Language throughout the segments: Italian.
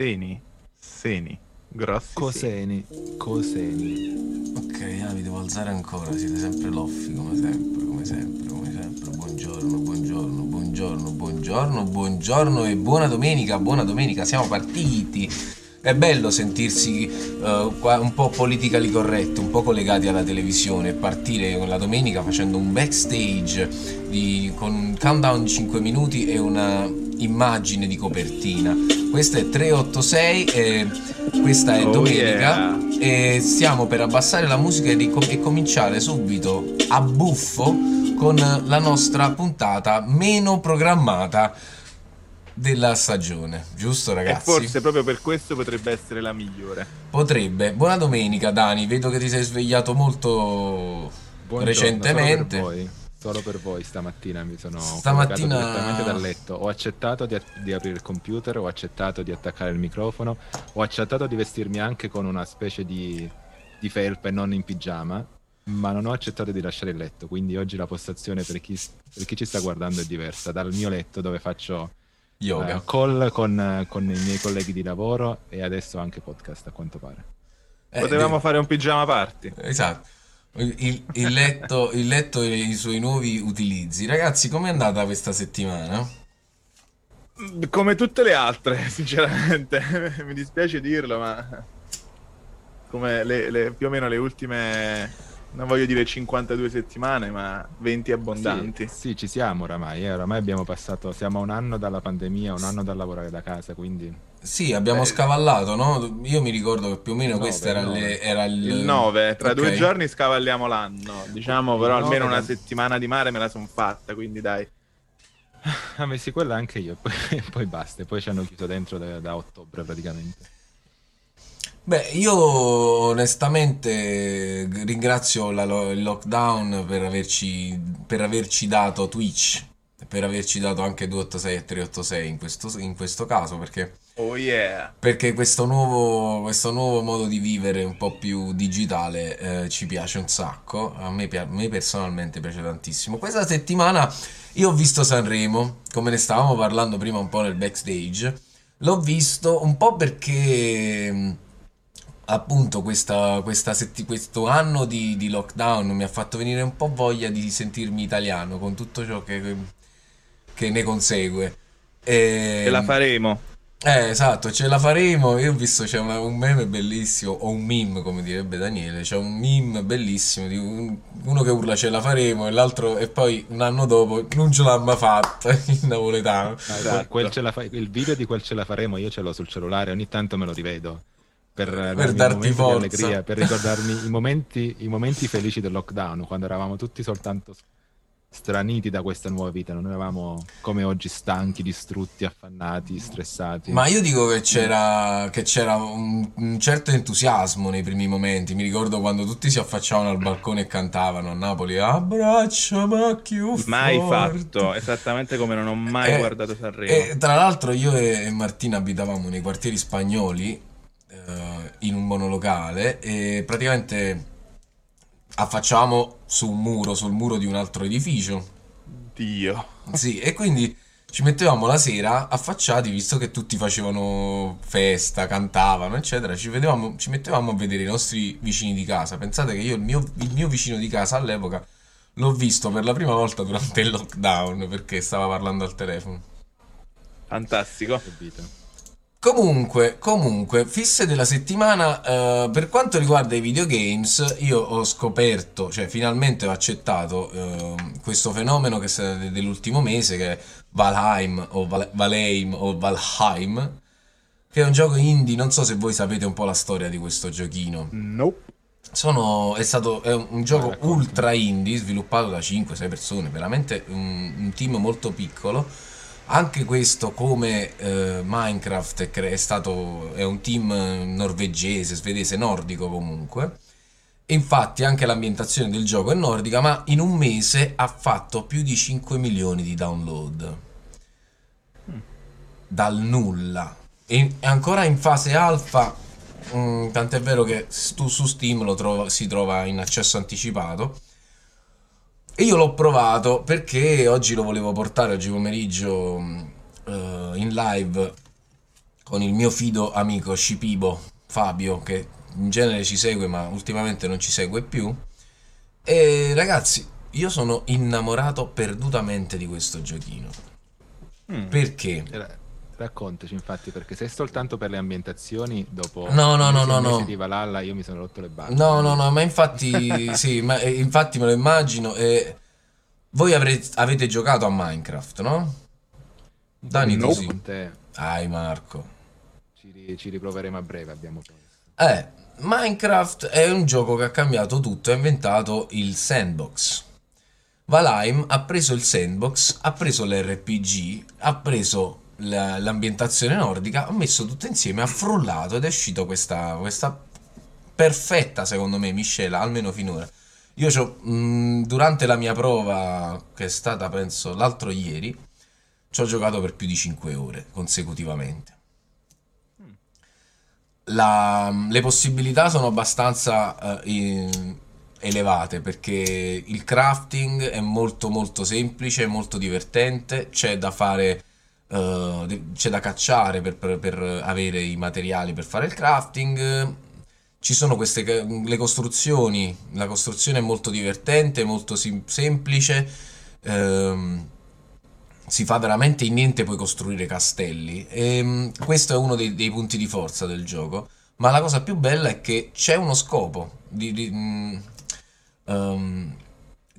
Seni. Seni. Grossi Coseni. Coseni. Ok, ah, mi devo alzare ancora, siete sempre loffi come sempre, come sempre, come sempre. Buongiorno, buongiorno, buongiorno, buongiorno, buongiorno e buona domenica, buona domenica, siamo partiti. È bello sentirsi uh, un po' politically corretto, un po' collegati alla televisione, partire con la domenica facendo un backstage di, con un countdown di 5 minuti e una immagine di copertina. Questo è 386 e questa è Oh, domenica e stiamo per abbassare la musica e, ricom- e cominciare subito a buffo con la nostra puntata meno programmata della stagione, giusto E ragazzi? forse proprio per questo potrebbe essere la migliore. Potrebbe. Buona domenica Dani, vedo che ti sei svegliato molto Buongiorno, recentemente. Solo per voi. Stamattina mi sono Stamattina- collegato direttamente dal letto. Ho accettato di, di aprire il computer, ho accettato di attaccare il microfono, ho accettato di vestirmi anche con una specie di, di felpa e non in pigiama, ma non ho accettato di lasciare il letto. Quindi oggi la postazione per chi, per chi ci sta guardando è diversa. Dal mio letto dove faccio Yoga. eh, call con, con i miei colleghi di lavoro e adesso anche podcast a quanto pare. Eh, Potevamo de- fare un pigiama party. Esatto. Il, il- letto, il letto e i suoi nuovi utilizzi. Ragazzi, com'è andata questa settimana? Come tutte le altre, sinceramente. Mi dispiace dirlo, ma come le- le- più o meno le ultime, non voglio dire 52 settimane, ma 20 abbondanti. Sì, sì, ci siamo oramai. eh, Oramai abbiamo passato, siamo a un anno dalla pandemia, un anno dal lavorare da casa, quindi Sì, abbiamo Eh, scavallato, no? Io mi ricordo che più o meno questo era, il le- nove. era il... Il 9, tra Ok. due giorni scavalliamo l'anno. Diciamo, però nove almeno una settimana di mare me la son fatta, quindi dai. ha messi quella anche io, poi, poi basta, e poi ci hanno chiuso dentro da, da ottobre praticamente. Beh, io onestamente ringrazio la il lockdown per averci, per averci dato Twitch, per averci dato anche 286 e 386 in questo, in questo caso, perché, Oh yeah. perché questo nuovo, questo nuovo modo di vivere un po' più digitale eh, ci piace un sacco, a me, a me personalmente piace tantissimo. Questa settimana io ho visto Sanremo, come ne stavamo parlando prima un po' nel backstage, l'ho visto un po' perché... mh, appunto questa, questa setti- questo anno di, di lockdown mi ha fatto venire un po' voglia di sentirmi italiano con tutto ciò che, che ne consegue. E, E la faremo. Eh, esatto, ce la faremo. Io ho visto c'è una- un meme bellissimo, o un meme, come direbbe Daniele. C'è un meme bellissimo di un- uno che urla ce la faremo e l'altro, e poi un anno dopo non ce l'ha mai fatta in napoletano. Quel- Esatto. quel ce la fa- il video di quel ce la faremo, io ce l'ho sul cellulare, ogni tanto me lo rivedo. Per, darmi un darti forza. allegria, per ricordarmi i momenti, i momenti felici del lockdown, quando eravamo tutti soltanto straniti da questa nuova vita, non eravamo come oggi stanchi, distrutti, affannati, stressati. Ma io dico che c'era, che c'era un, un certo entusiasmo nei primi momenti. Mi ricordo quando tutti si affacciavano al balcone e cantavano a Napoli: Abbracciami più Mai forte." fatto, esattamente come non ho mai Eh, guardato Sanremo. E tra l'altro io e e Martina abitavamo nei quartieri spagnoli eh, in un monolocale e praticamente affacciavamo su un muro, sul muro di un altro edificio. Dio. Sì, e quindi ci mettevamo la sera affacciati, visto che tutti facevano festa, cantavano, eccetera, ci vedevamo, ci mettevamo a vedere i nostri vicini di casa. Pensate che io il mio, il mio vicino di casa all'epoca l'ho visto per la prima volta durante il lockdown perché stava parlando al telefono. Fantastico. Capito? Comunque, comunque, fisse della settimana, eh, per quanto riguarda i videogames, io ho scoperto, cioè finalmente ho accettato eh, questo fenomeno che dell'ultimo mese, che è Valheim o Val- Valheim o Valheim, che è un gioco indie, non so se voi sapete un po' la storia di questo giochino. Nope. Sono, è stato è un, gioco ultra indie sviluppato da 5-6 persone, veramente un, un team molto piccolo. Anche questo, come eh, Minecraft, è, stato è un team norvegese, svedese, nordico comunque. E infatti anche l'ambientazione del gioco è nordica, ma in un mese ha fatto più di 5 milioni di download. Dal nulla. E è ancora in fase alfa, mm, tant'è vero che su, su Steam lo trova- si trova in accesso anticipato. E io l'ho provato perché oggi lo volevo portare oggi pomeriggio eh, in live con il mio fido amico Scipibo Fabio, che in genere ci segue ma ultimamente non ci segue più. E ragazzi, io sono innamorato perdutamente di questo giochino. Mm. Perché? Ra- Raccontaci infatti, perché se è soltanto per le ambientazioni, dopo No, no, no, no, no. di Valhalla io mi sono rotto le balle. No, no, no, ma infatti, sì, ma eh, infatti me lo immagino. E voi avre- avete giocato a Minecraft, no? Dani, tu Nope. sì. Con te Ai Marco. ci, ri- ci riproveremo a breve, abbiamo poi. Eh, Minecraft è un gioco che ha cambiato tutto, ha inventato il sandbox. Valheim ha preso il sandbox, ha preso l'RPG, ha preso l'ambientazione nordica, ha messo tutto insieme, ha frullato ed è uscito questa, questa perfetta, secondo me, miscela, almeno finora. Io mh, durante la mia prova, che è stata penso l'altro ieri, ci ho giocato per più di 5 ore consecutivamente. La- le possibilità sono abbastanza eh, in- elevate perché il crafting è molto molto semplice, molto divertente, c'è da fare, eh, c'è da cacciare per, per- per avere i materiali per fare il crafting. Ci sono queste le costruzioni, la costruzione è molto divertente, molto semplice. ehm, si fa veramente in niente puoi costruire castelli. E, questo è uno dei, dei punti di forza del gioco. Ma la cosa più bella è che c'è uno scopo. Di, di- ehm,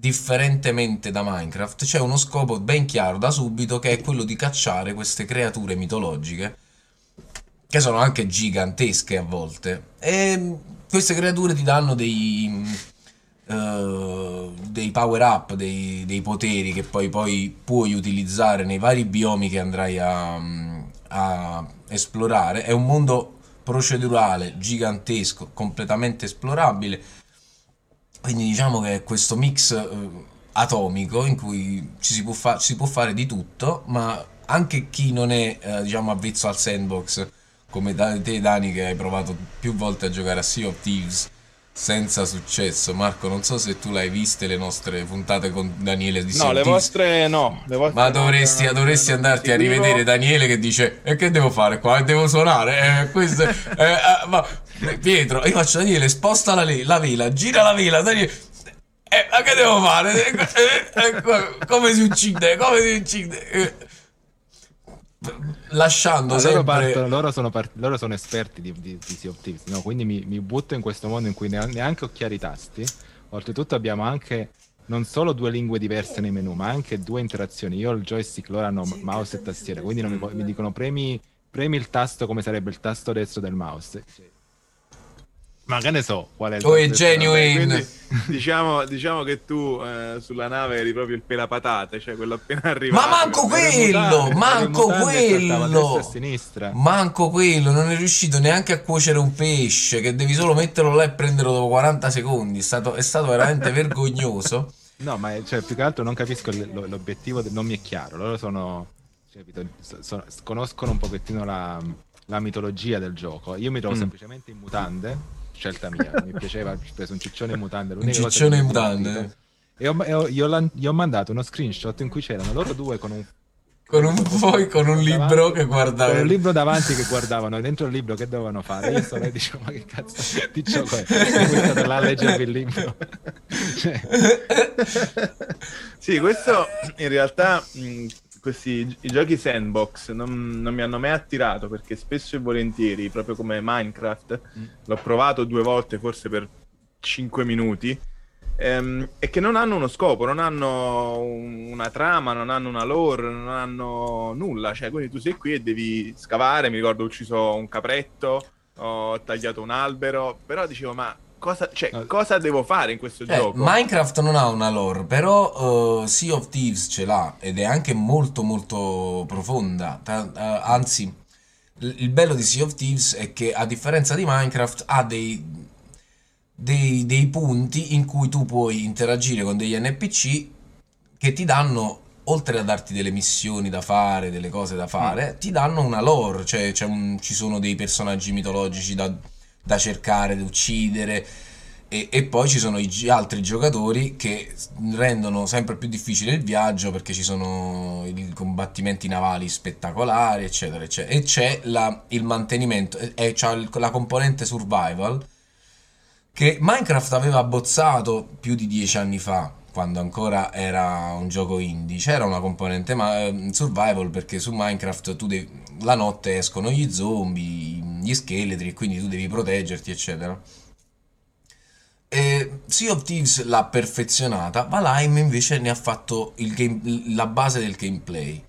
differentemente da Minecraft, c'è uno scopo ben chiaro da subito che è quello di cacciare queste creature mitologiche. Che sono anche gigantesche a volte. E queste creature ti danno dei eh, dei power up, dei, dei poteri che poi, poi puoi utilizzare nei vari biomi che andrai a, a esplorare. È un mondo procedurale, gigantesco, completamente esplorabile. Quindi diciamo che è questo mix eh, atomico in cui ci si può, fa- si può fare di tutto, ma anche chi non è eh, diciamo avvezzo al sandbox, come te Dani che hai provato più volte a giocare a Sea of Thieves senza successo. Marco, non so se tu l'hai viste le nostre puntate con Daniele di No, le vostre no. Le vostre Ma no, dovresti, no, no, dovresti no, andarti a seguivo- rivedere Daniele che dice E che devo fare qua? Devo suonare? Eh, questo eh, ah, ma Pietro, io faccio Daniele, sposta la, la vela, gira la vela, Daniele eh, ma che devo fare? Eh, eh, eh, co- come si uccide? Come si uccide? Lasciando loro, sempre partono- loro sono, part- loro sono esperti di, di, di Sea of Thieves, no? quindi mi, mi butto in questo mondo in cui ne- neanche ho chiari i tasti. Oltretutto abbiamo anche non solo due lingue diverse nei menu, ma anche due interazioni. Io ho il joystick, loro hanno mouse e tastiera, quindi non mi, mi dicono premi, premi il tasto come sarebbe il tasto destro del mouse. Ma che ne so qual è il Oh, è genuine. Quindi, diciamo, diciamo che tu eh, sulla nave eri proprio il pelapatate, cioè quello appena arrivato. Ma manco quello, mutande. manco quello. a sinistra. Manco quello, non è riuscito neanche a cuocere un pesce, che devi solo metterlo là e prenderlo dopo 40 secondi. È stato, è stato veramente vergognoso. No, ma è- cioè, più che altro non capisco l'obiettivo, non mi è chiaro. Loro sono, cioè, capito, so- so- conoscono un pochettino la, la mitologia del gioco. Io mi trovo Mm. semplicemente in mutande, scelta mia. Mi piaceva, ho preso un ciccione in mutande. Un ciccione in mutande. E ho, e ho- gli, ho gli ho mandato uno screenshot in cui c'erano loro due con un Con un, poi con un libro che guardava. con un libro davanti che guardavano e dentro il libro che dovevano fare io solo e dicevo ma che cazzo di gioco è mi state là a leggervi il libro Cioè, Sì, questo in realtà mh, questi i giochi sandbox non, non mi hanno mai attirato perché spesso e volentieri, proprio come Minecraft, Mm. l'ho provato due volte, forse per 5 minuti, ehm, e che non hanno uno scopo, non hanno un- una trama, non hanno una lore, non hanno nulla. Cioè, quindi tu sei qui e devi scavare. Mi ricordo ho ucciso un capretto, ho tagliato un albero, però dicevo, ma cosa, cioè, No. cosa devo fare in questo Cioè, gioco? Minecraft non ha una lore, però uh, Sea of Thieves ce l'ha ed è anche molto molto profonda. Eh, anzi, il bello di Sea of Thieves è che a differenza di Minecraft ha dei, dei, dei punti in cui tu puoi interagire con degli NPC che ti danno, oltre a darti delle missioni da fare, delle cose da fare, ti danno una lore, cioè un- ci sono dei personaggi mitologici da, da cercare, da uccidere. E, e poi ci sono i gi- altri giocatori che rendono sempre più difficile il viaggio perché ci sono i combattimenti navali spettacolari, eccetera, eccetera. E c'è la- il mantenimento, e c'ha il- la componente survival che Minecraft aveva abbozzato più di dieci anni fa, quando ancora era un gioco indie. C'era una componente ma- eh, survival perché su Minecraft tu devi- la notte escono gli zombie, gli scheletri e quindi tu devi proteggerti, eccetera. E sea of Thieves l'ha perfezionata, Valheim invece ne ha fatto game- la base del gameplay.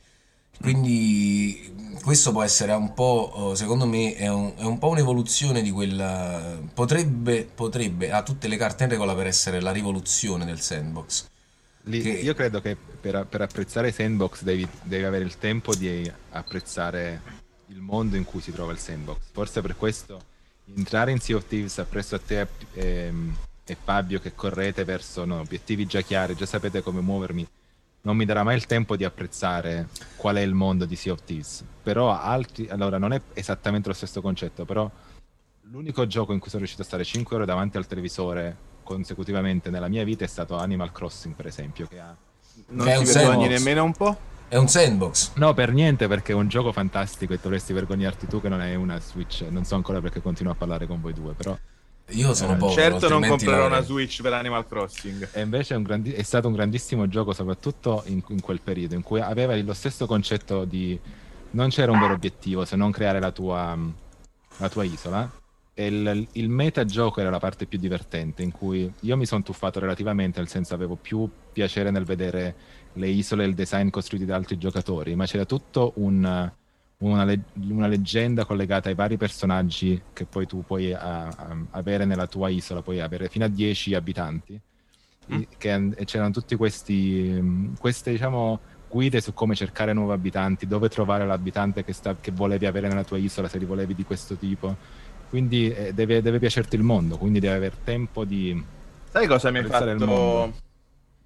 Quindi questo può essere un po', eh, secondo me, è un, è un po' un'evoluzione di quella... Potrebbe, potrebbe, ha tutte le carte in regola per essere la rivoluzione del sandbox. Lì- Che- Io credo che per, per apprezzare Sandbox devi, devi avere il tempo di apprezzare il mondo in cui si trova il Sandbox. Forse per questo entrare in Sea of Thieves appresso a te ehm, e Fabio che correte verso no, obiettivi già chiari, già sapete come muovermi, non mi darà mai il tempo di apprezzare qual è il mondo di Sea of Thieves. Però altri, allora non è esattamente lo stesso concetto, però l'unico gioco in cui sono riuscito a stare 5 ore davanti al televisore consecutivamente nella mia vita è stato Animal Crossing, per esempio, che ha Non Che è ti un vergogni sandbox. nemmeno un po'? È un sandbox. No, per niente, perché è un gioco fantastico e dovresti vergognarti tu che non hai una Switch. Non so ancora perché continuo a parlare con voi due, però. Io sono Eh, povero, certo non comprerò una Switch per Animal Crossing. E invece è, un grandi- è stato un grandissimo gioco, soprattutto in, in quel periodo, in cui aveva lo stesso concetto di. Non c'era un vero obiettivo se non creare la tua, la tua isola. E il, il metagioco era la parte più divertente, in cui io mi sono tuffato relativamente, nel senso avevo più piacere nel vedere le isole e il design costruiti da altri giocatori, ma c'era tutto un, una, le- una leggenda collegata ai vari personaggi che poi tu puoi a- a- avere nella tua isola, puoi avere fino a 10 abitanti. I- che- e c'erano tutti questi mh, queste diciamo guide su come cercare nuovi abitanti, dove trovare l'abitante che, sta- che volevi avere nella tua isola, se li volevi di questo tipo. Quindi eh, deve, deve piacerti il mondo, quindi devi avere tempo di... Sai cosa mi ha fatto...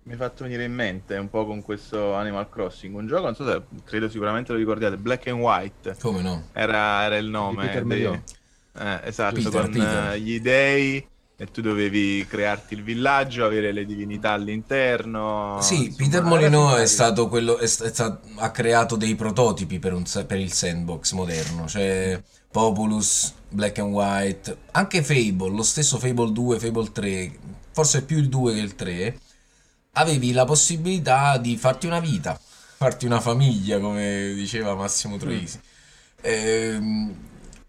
Mi ha fatto venire in mente un po' con questo Animal Crossing. Un gioco, non so se credo sicuramente lo ricordiate, Black and White. Come no? Era, era il nome. Peter dei-. Eh, esatto, Peter, con Peter. eh, gli dei e tu dovevi crearti il villaggio, avere le divinità all'interno. Sì, insomma, Peter Molyneux è stato quello, è sta- è sta- ha creato dei prototipi per, un per il sandbox moderno, cioè Populous, Black and White, anche Fable, lo stesso Fable 2, Fable 3, forse più il 2 che il 3, avevi la possibilità di farti una vita, farti una famiglia, come diceva Massimo Troisi. Ehm,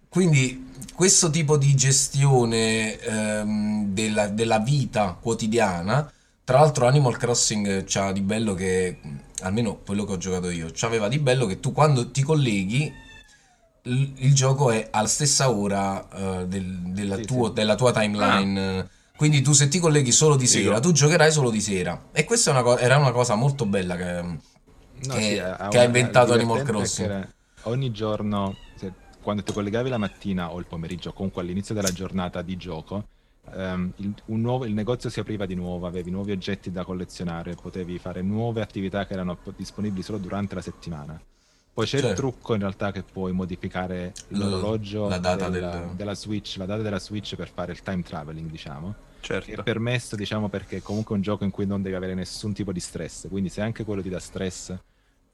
quindi questo tipo di gestione ehm, della, della vita quotidiana, tra l'altro Animal Crossing c'ha di bello che, almeno quello che ho giocato io, c'aveva di bello che tu quando ti colleghi il, il gioco è alla stessa ora eh, del- della, Sì, tuo- sì. della tua timeline. Quindi tu se ti colleghi solo di sera, tu giocherai solo di sera. E questa è una co- era una cosa molto bella che, No, che- sì, che ha ha una- inventato Animal Crossing. che Ogni giorno, se- quando ti collegavi la mattina o il pomeriggio, comunque all'inizio della giornata di gioco, ehm, il, un nuovo- il negozio si apriva di nuovo, avevi nuovi oggetti da collezionare, potevi fare nuove attività che erano po- disponibili solo durante la settimana. Poi c'è il Certo. trucco in realtà che puoi modificare l'orologio la data della, del- della Switch, la data della Switch per fare il time traveling, diciamo che è Certo. permesso, diciamo, perché è comunque un gioco in cui non devi avere nessun tipo di stress. Quindi, se anche quello ti dà stress,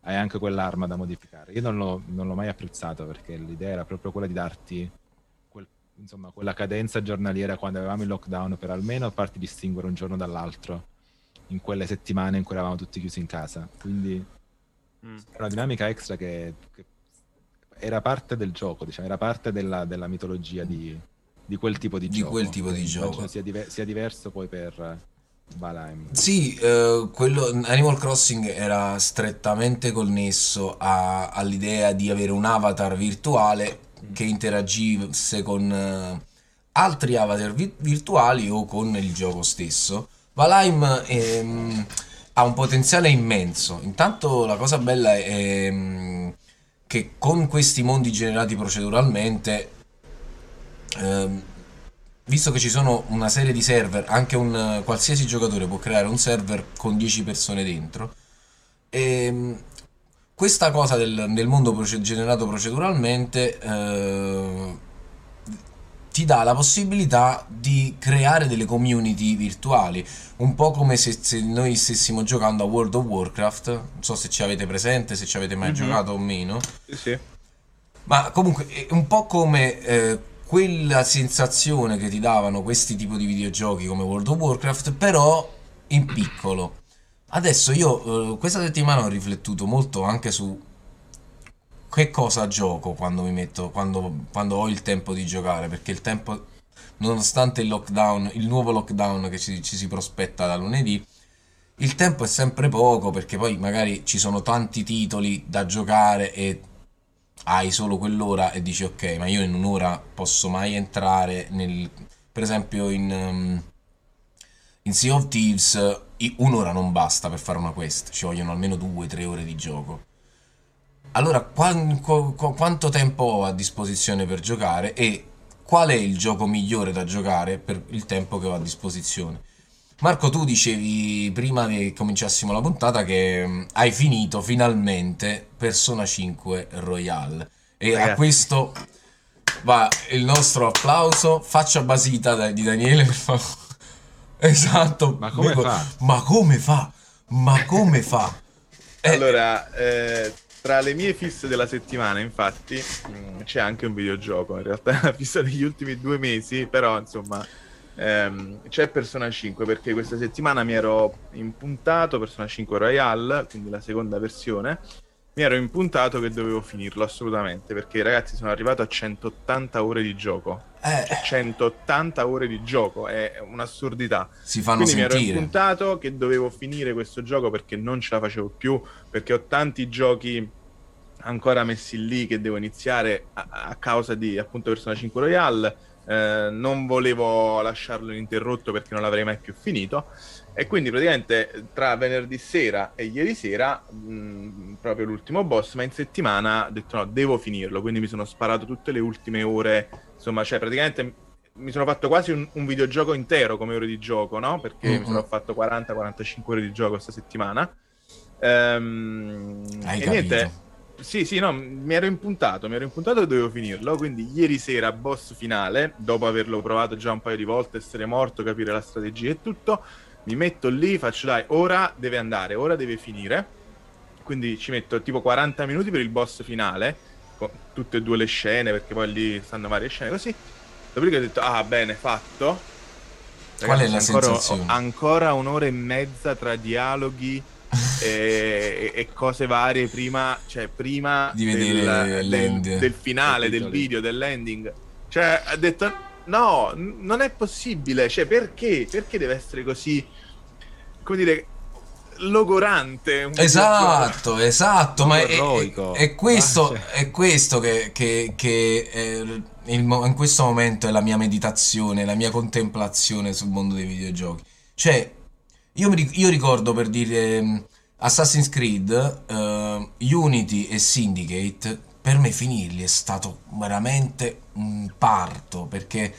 hai anche quell'arma da modificare. Io non l'ho, non l'ho mai apprezzato perché l'idea era proprio quella di darti quel- insomma, quella cadenza giornaliera quando avevamo il lockdown per almeno farti distinguere un giorno dall'altro in quelle settimane in cui eravamo tutti chiusi in casa. Quindi Mm. era una dinamica extra che, che era parte del gioco, diciamo, era parte della, della mitologia di, di quel tipo di Di gioco. quel tipo di gioco. Sia, diver- sia diverso poi per eh, Valheim. Sì, eh, quello, Animal Crossing era strettamente connesso a- all'idea di avere un avatar virtuale che interagisse con eh, altri avatar vi- virtuali o con il gioco stesso. Valheim ehm, ha un potenziale immenso. Intanto la cosa bella è ehm, che con questi mondi generati proceduralmente ehm, visto che ci sono una serie di server, anche un qualsiasi giocatore può creare un server con 10 persone dentro. E questa cosa del, del mondo proce- generato proceduralmente eh, ti dà la possibilità di creare delle community virtuali, un po' come se, se noi stessimo giocando a World of Warcraft, non so se ci avete presente, se ci avete mai Mhm. giocato o meno, Sì, sì. ma comunque è un po' come eh, quella sensazione che ti davano questi tipi di videogiochi come World of Warcraft, però in piccolo. Adesso io eh, questa settimana ho riflettuto molto anche su che cosa gioco quando mi metto, quando, quando ho il tempo di giocare, perché il tempo, nonostante il lockdown, il nuovo lockdown che ci, ci si prospetta da lunedì, il tempo è sempre poco perché poi magari ci sono tanti titoli da giocare e hai solo quell'ora e dici ok, ma io in un'ora posso mai entrare nel... Per esempio in, um, in Sea of Thieves un'ora non basta per fare una quest, ci vogliono almeno 2-3 ore di gioco. Allora, quan- qu- qu- quanto tempo ho a disposizione per giocare e qual è il gioco migliore da giocare per il tempo che ho a disposizione? Marco, tu dicevi prima che cominciassimo la puntata che mm, hai finito finalmente Persona 5 Royale. E a Ragazzi. questo va il nostro applauso. Faccia basita di Daniele, per favore. Esatto. Ma come Dico, fa? Ma come fa? Ma come fa? Eh, Allora, eh, tra le mie fisse della settimana, infatti, mh, c'è anche un videogioco. In realtà è la fissa degli ultimi due mesi, però insomma, ehm, c'è Persona 5 perché questa settimana mi ero impuntato Persona 5 Royale, quindi la seconda versione. Mi ero impuntato che dovevo finirlo assolutamente perché ragazzi sono arrivato a 180 ore di gioco. Eh, 180 ore di gioco è un'assurdità. si fanno Quindi mi ero sentire. impuntato che dovevo finire questo gioco perché non ce la facevo più, perché ho tanti giochi ancora messi lì che devo iniziare a, a causa di appunto Persona 5 Royale. Eh, non volevo lasciarlo ininterrotto perché non l'avrei mai più finito. E quindi praticamente tra venerdì sera e ieri sera, mh, proprio l'ultimo boss, ma in settimana ho detto no, devo finirlo. Quindi mi sono sparato tutte le ultime ore. Insomma, cioè praticamente mi sono fatto quasi un, un videogioco intero come ore di gioco, no? Perché Mhm. mi sono fatto 40-45 ore di gioco questa settimana. Ehm, Hai e capito. niente, sì, sì, no, mi ero impuntato, mi ero impuntato che dovevo finirlo, quindi ieri sera, boss finale, dopo averlo provato già un paio di volte, essere morto, capire la strategia e tutto, mi metto lì, faccio dai, ora deve andare, ora deve finire, quindi ci metto tipo 40 minuti per il boss finale, tutte e due le scene, perché poi lì stanno varie scene così, dopodiché ho detto, ah, bene, fatto. Qual è la ancora, sensazione? ancora un'ora e mezza tra dialoghi e, e cose varie prima, cioè prima Di vedere del, l'end. del, del finale, del video, dell'ending. Cioè, ha detto no, n- non è possibile. Cioè, perché? Perché deve essere così, come dire, logorante? Esatto, esatto, ma è, è- è questo, Ah, è questo che, che- che, eh, il in questo momento è la mia meditazione, la mia contemplazione sul mondo dei videogiochi. Cioè, io, mi io ricordo per dire mh, Assassin's Creed, eh, Unity e Syndicate, per me finirli è stato veramente un parto, perché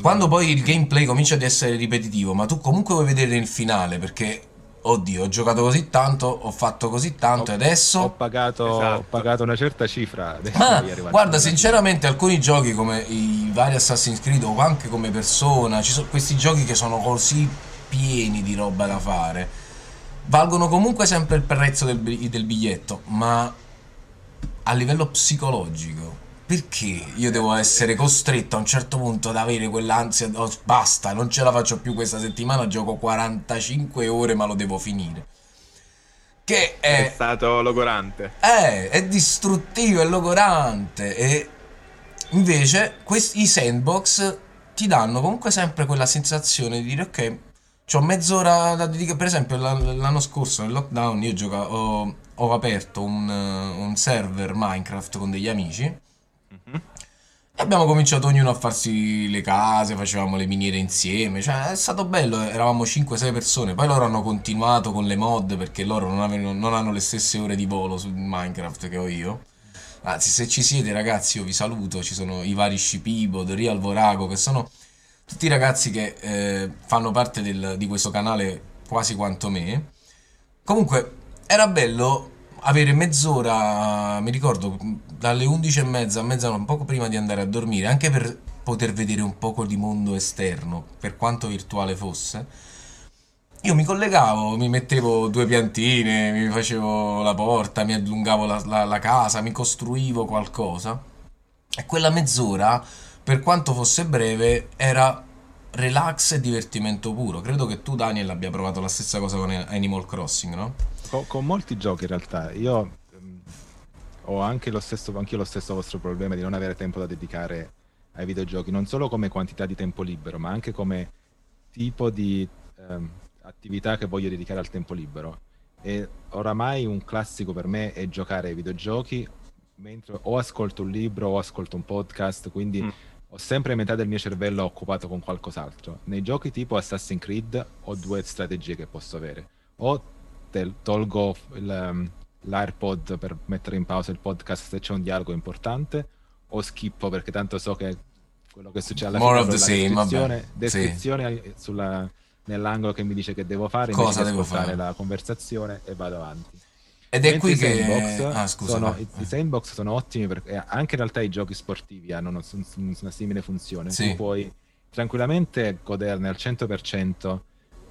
quando poi il gameplay comincia ad essere ripetitivo, ma tu comunque vuoi vedere il finale perché, oddio, ho giocato così tanto, ho fatto così tanto e Ho adesso... pagato, Esatto. ho pagato una certa cifra. Ma arrivare guarda, sinceramente, alcuni giochi come i vari Assassin's Creed o anche come Persona, ci sono questi giochi che sono così pieni di roba da fare, valgono comunque sempre il prezzo del, del biglietto, ma a livello psicologico, perché io devo essere costretto a un certo punto ad avere quell'ansia, oh, basta, non ce la faccio più questa settimana, gioco 45 ore ma lo devo finire. Che È è stato logorante. eh, è distruttivo, è logorante e invece questi, i sandbox ti danno comunque sempre quella sensazione di dire ok, ho mezz'ora da dedicare, per esempio la- l'anno scorso nel lockdown io gioca- ho, ho aperto un, un server Minecraft con degli amici e abbiamo cominciato ognuno a farsi le case, facevamo le miniere insieme, cioè è stato bello, eravamo 5-6 persone, poi loro hanno continuato con le mod perché loro non, avevano- non hanno le stesse ore di volo su Minecraft che ho io. Anzi, se ci siete ragazzi io vi saluto, ci sono i vari Shipibo, The Real Vorago, che sono tutti ragazzi che eh, fanno parte del- di questo canale quasi quanto me. Comunque, era bello avere mezz'ora, mi ricordo, dalle 11 e mezza a mezzanotte, poco prima di andare a dormire, anche per poter vedere un poco di mondo esterno, per quanto virtuale fosse. Io mi collegavo, mi mettevo due piantine, mi facevo la porta, mi allungavo la, la- la casa, mi costruivo qualcosa. E quella mezz'ora, per quanto fosse breve, era relax e divertimento puro. Credo che tu, Daniel, abbia provato la stessa cosa con Animal Crossing, no? Co- con molti giochi in realtà. Io ehm, ho anche lo stesso, anche lo stesso vostro problema di non avere tempo da dedicare ai videogiochi, non solo come quantità di tempo libero, ma anche come tipo di ehm, attività che voglio dedicare al tempo libero. E oramai un classico per me è giocare ai videogiochi mentre o ascolto un libro o ascolto un podcast, quindi Mm. ho sempre metà del mio cervello occupato con qualcos'altro. Nei giochi tipo Assassin's Creed ho due strategie che posso avere. O tel- tolgo il, um, l'AirPod per mettere in pausa il podcast se c'è un dialogo importante, o schippo perché tanto so che quello che succede alla More fine of the la same, descrizione, vabbè. Sì. descrizione sulla- nell'angolo che mi dice che devo fare, Cosa devo fare? la conversazione e vado avanti. Ed è Mentre qui i che... sandbox Ah, scusa. sono, i, i sandbox sono ottimi perché anche in realtà i giochi sportivi hanno una, una simile funzione. Sì. Tu puoi tranquillamente goderne al 100%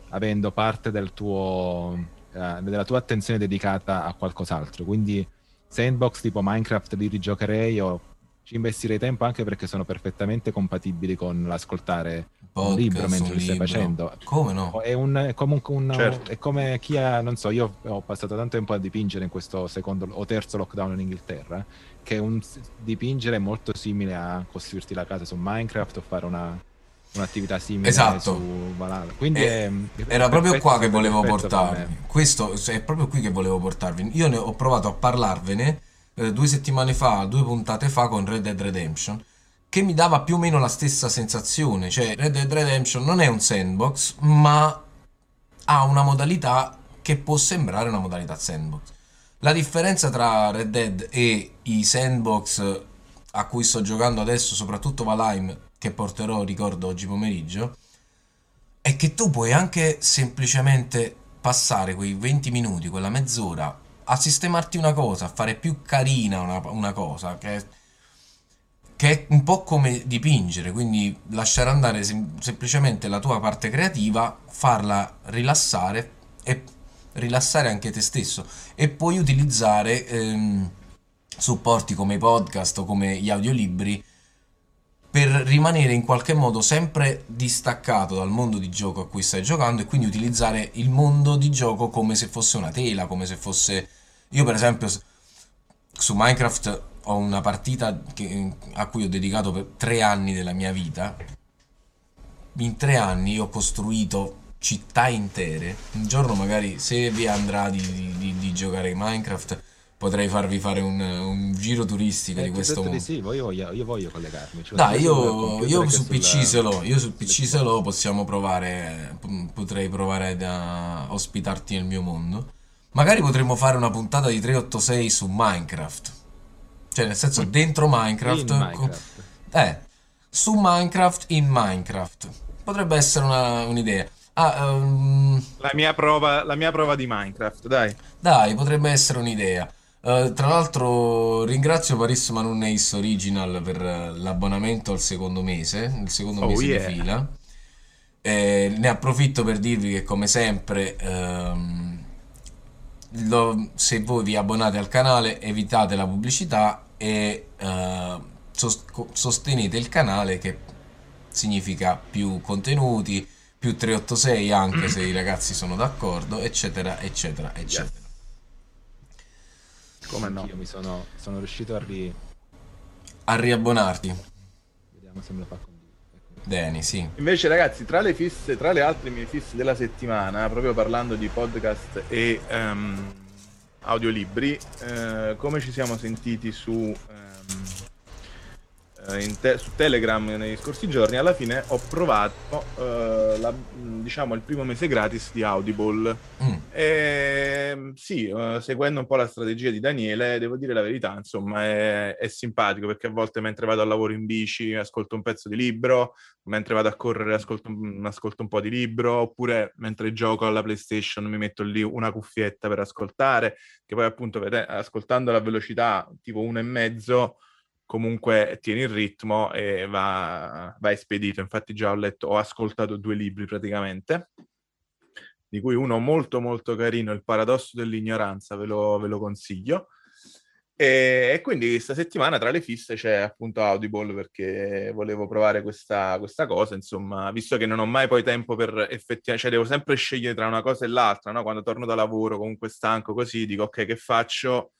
avendo parte del tuo, eh, della tua attenzione dedicata a qualcos'altro. Quindi sandbox tipo Minecraft li rigiocherei o ci investirei tempo anche perché sono perfettamente compatibili con l'ascoltare un libro Podcast, mentre un li stai facendo. Come no? È, un, è comunque un, Certo. è come chi ha, non so, io ho passato tanto tempo a dipingere in questo secondo o terzo lockdown in Inghilterra, che un, dipingere è molto simile a costruirti la casa su Minecraft o fare una, un'attività simile Esatto. su Valhalla. Quindi Eh, è- è Era proprio qua che volevo portarvi. Questo è proprio qui che volevo portarvi. Io ne ho provato a parlarvene eh, due settimane fa, due puntate fa con Red Dead Redemption, che mi dava più o meno la stessa sensazione. Cioè, Red Dead Redemption non è un sandbox, ma ha una modalità che può sembrare una modalità sandbox. La differenza tra Red Dead e i sandbox a cui sto giocando adesso, soprattutto Valheim, che porterò, ricordo, oggi pomeriggio, è che tu puoi anche semplicemente passare quei 20 minuti, quella mezz'ora, a sistemarti una cosa, a fare più carina una, una cosa, che, che è un po' come dipingere, quindi lasciare andare sem- semplicemente la tua parte creativa, farla rilassare e rilassare anche te stesso. E puoi utilizzare ehm, supporti come i podcast o come gli audiolibri per rimanere in qualche modo sempre distaccato dal mondo di gioco a cui stai giocando e quindi utilizzare il mondo di gioco come se fosse una tela, come se fosse... Io per esempio su Minecraft ho una partita che- a cui ho dedicato per tre anni della mia vita. In tre anni ho costruito città intere. Un giorno magari se vi andrà di- di- di giocare Minecraft potrei farvi fare un, un giro turistico Eh, di questo mondo. sì, io voglio, io voglio collegarmi. Cioè, Dai, io, io su sulla- PC se l'ho, io su PC se l'ho, possiamo provare, p- potrei provare a ospitarti nel mio mondo. Magari potremmo fare una puntata di 386 su Minecraft. Cioè, nel senso, dentro Minecraft. In co- Minecraft. Eh, su Minecraft in Minecraft. Potrebbe essere una- un'idea. Ah, ehm, La mia prova, la mia prova di Minecraft, dai. dai, potrebbe essere un'idea. Eh, tra l'altro ringrazio Paris Manun Ace Original per eh, l'abbonamento al secondo mese, il secondo Oh, mese yeah. di fila. Eh, ne approfitto per dirvi che come sempre, ehm, lo- se voi vi abbonate al canale evitate la pubblicità e eh, sostenete il canale che significa più contenuti, più 386 anche se i ragazzi sono d'accordo, eccetera, eccetera, eccetera. Come no? Io mi sono, sono riuscito a ri... A riabbonarti, Vediamo se me lo fa condividere. Ecco. Dani, sì. Invece, ragazzi, tra le fisse, tra le altre mie fisse della settimana, proprio parlando di podcast e ehm, audiolibri, eh, come ci siamo sentiti su, eh, te- su Telegram nei scorsi giorni, alla fine ho provato eh, la- diciamo il primo mese gratis di Audible. Mm, E, sì, eh, seguendo un po' la strategia di Daniele, devo dire la verità, insomma, è, è simpatico perché a volte mentre vado al lavoro in bici ascolto un pezzo di libro, mentre vado a correre ascolto, un- ascolto un po' di libro, oppure mentre gioco alla PlayStation mi metto lì una cuffietta per ascoltare, che poi appunto ascoltando a velocità tipo uno e mezzo comunque tieni il ritmo e va, va espedito. Infatti già ho letto, ho ascoltato due libri praticamente, di cui uno molto molto carino, Il paradosso dell'ignoranza, ve lo, ve lo consiglio. E, e, quindi questa settimana tra le fisse c'è appunto Audible perché volevo provare questa, questa, cosa, insomma, visto che non ho mai poi tempo per effettivamente, cioè devo sempre scegliere tra una cosa e l'altra, no? Quando torno da lavoro comunque stanco così, dico ok, che faccio?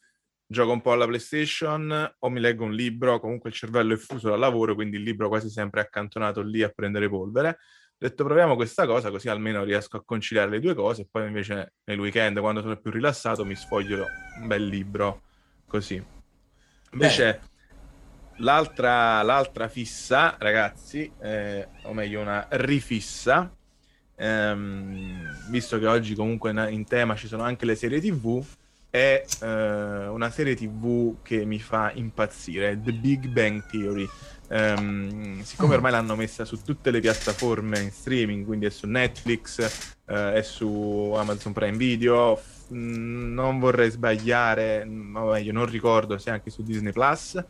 Gioco un po' alla PlayStation o mi leggo un libro, comunque il cervello è fuso dal lavoro, quindi il libro quasi sempre accantonato lì a prendere polvere. Ho detto proviamo questa cosa così almeno riesco a conciliare le due cose e poi invece nel weekend quando sono più rilassato mi sfoglio un bel libro così. Invece l'altra, l'altra, fissa, ragazzi, eh, o meglio una rifissa, ehm, visto che oggi comunque in tema ci sono anche le serie tv, è uh, una serie tv che mi fa impazzire, The Big Bang Theory. Um, siccome mm. ormai l'hanno messa su tutte le piattaforme in streaming, quindi è su Netflix, uh, è su Amazon Prime Video, f- non vorrei sbagliare, o meglio, non ricordo se anche su Disney Plus.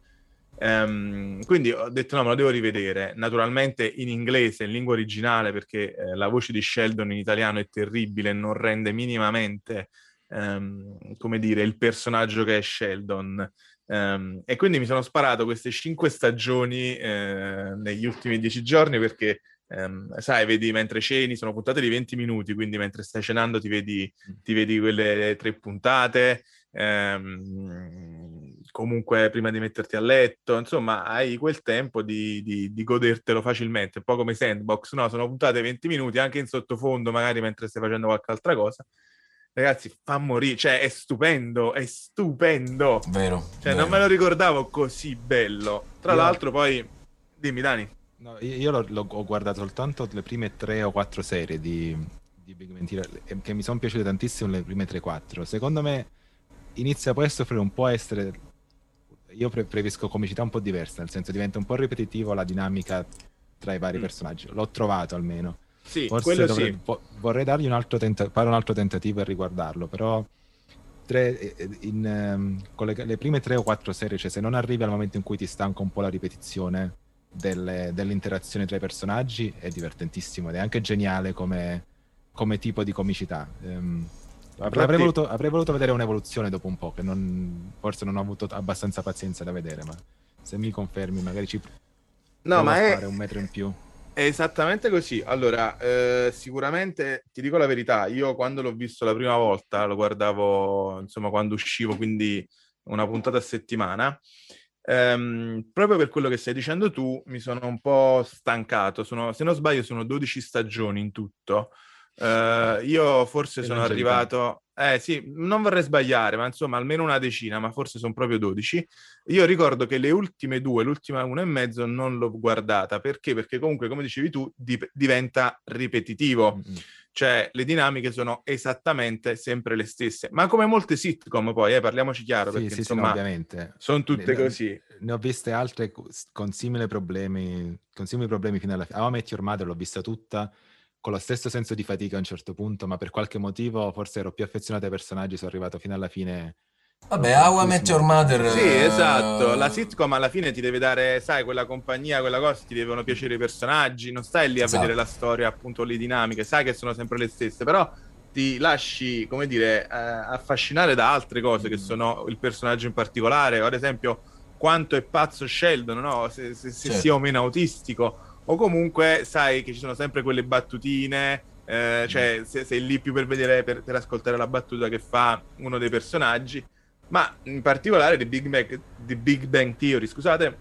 Um, quindi ho detto no, me lo devo rivedere. Naturalmente in inglese, in lingua originale, perché eh, la voce di Sheldon in italiano è terribile e non rende minimamente um, come dire, il personaggio che è Sheldon. Um, e quindi mi sono sparato queste cinque stagioni eh, negli ultimi dieci giorni perché, um, sai, vedi mentre ceni, sono puntate di 20 minuti, quindi mentre stai cenando ti vedi, ti vedi quelle tre puntate. Um, comunque prima di metterti a letto, insomma, hai quel tempo di, di, di, godertelo facilmente, un po' come Sandbox, no? Sono puntate 20 minuti anche in sottofondo, magari mentre stai facendo qualche altra cosa ragazzi, fa morire, cioè è stupendo, è stupendo. Vero. Cioè, vero. non me lo ricordavo così bello. Tra io... l'altro, poi, dimmi, Dani. No, io l'ho, l'ho, ho guardato soltanto le prime tre o quattro serie di, di Big Mentira, che mi sono piaciute tantissimo le prime tre o quattro. Secondo me inizia poi a soffrire un po' a essere... Io pre- preferisco comicità un po' diversa, nel senso diventa un po' ripetitivo la dinamica tra i vari mm. personaggi. L'ho trovato almeno. Sì, Forse dovrei, sì. vorrei dargli un altro, tenta- fare un altro tentativo e riguardarlo, però tre, eh, eh, in, um, con le, le, prime tre o quattro serie, cioè se non arrivi al momento in cui ti stanca un po' la ripetizione delle, dell'interazione tra i personaggi, è divertentissimo ed è anche geniale come, come tipo di comicità. Um, avrei, avrei, voluto, avrei, voluto, vedere un'evoluzione dopo un po', che non, forse non ho avuto abbastanza pazienza da vedere, ma se mi confermi magari ci no, ma fare è... un metro in più. È esattamente così. Allora, eh, sicuramente ti dico la verità, io quando l'ho visto la prima volta, lo guardavo insomma quando uscivo, quindi una puntata a settimana, ehm, proprio per quello che stai dicendo tu, mi sono un po' stancato. Sono, se non sbaglio, sono 12 stagioni in tutto. Uh, io forse sono arrivato, eh sì, non vorrei sbagliare, ma insomma almeno una decina, ma forse sono proprio 12. Io ricordo che le ultime due, l'ultima una e mezzo, non l'ho guardata. Perché? Perché comunque, come dicevi tu, di- diventa ripetitivo. Mm-hmm. Cioè, le dinamiche sono esattamente sempre le stesse. Ma come molte sitcom, poi, eh, parliamoci chiaro, sì, perché sì, insomma, sì, no, ovviamente. sono tutte ne, così. Ne ho viste altre con simili problemi, con simili problemi fino alla fine. I Met Your Mother l'ho vista tutta con lo stesso senso di fatica a un certo punto, ma per qualche motivo forse ero più affezionato ai personaggi, sono arrivato fino alla fine. Vabbè, How I Met Your Mother. Sì, esatto. La sitcom alla fine ti deve dare, sai, quella compagnia, quella cosa, ti devono piacere i personaggi, non stai lì a esatto. vedere la storia, appunto, le dinamiche, sai che sono sempre le stesse, però ti lasci, come dire, eh, affascinare da altre cose che mm. sono il personaggio in particolare, ad esempio quanto è pazzo Sheldon, no? se, se, se certo. sia o meno autistico o comunque sai che ci sono sempre quelle battutine, eh, cioè se, sei lì più per vedere, per, per, ascoltare la battuta che fa uno dei personaggi, ma in particolare The Big Bang, The Big Bang Theory, scusate,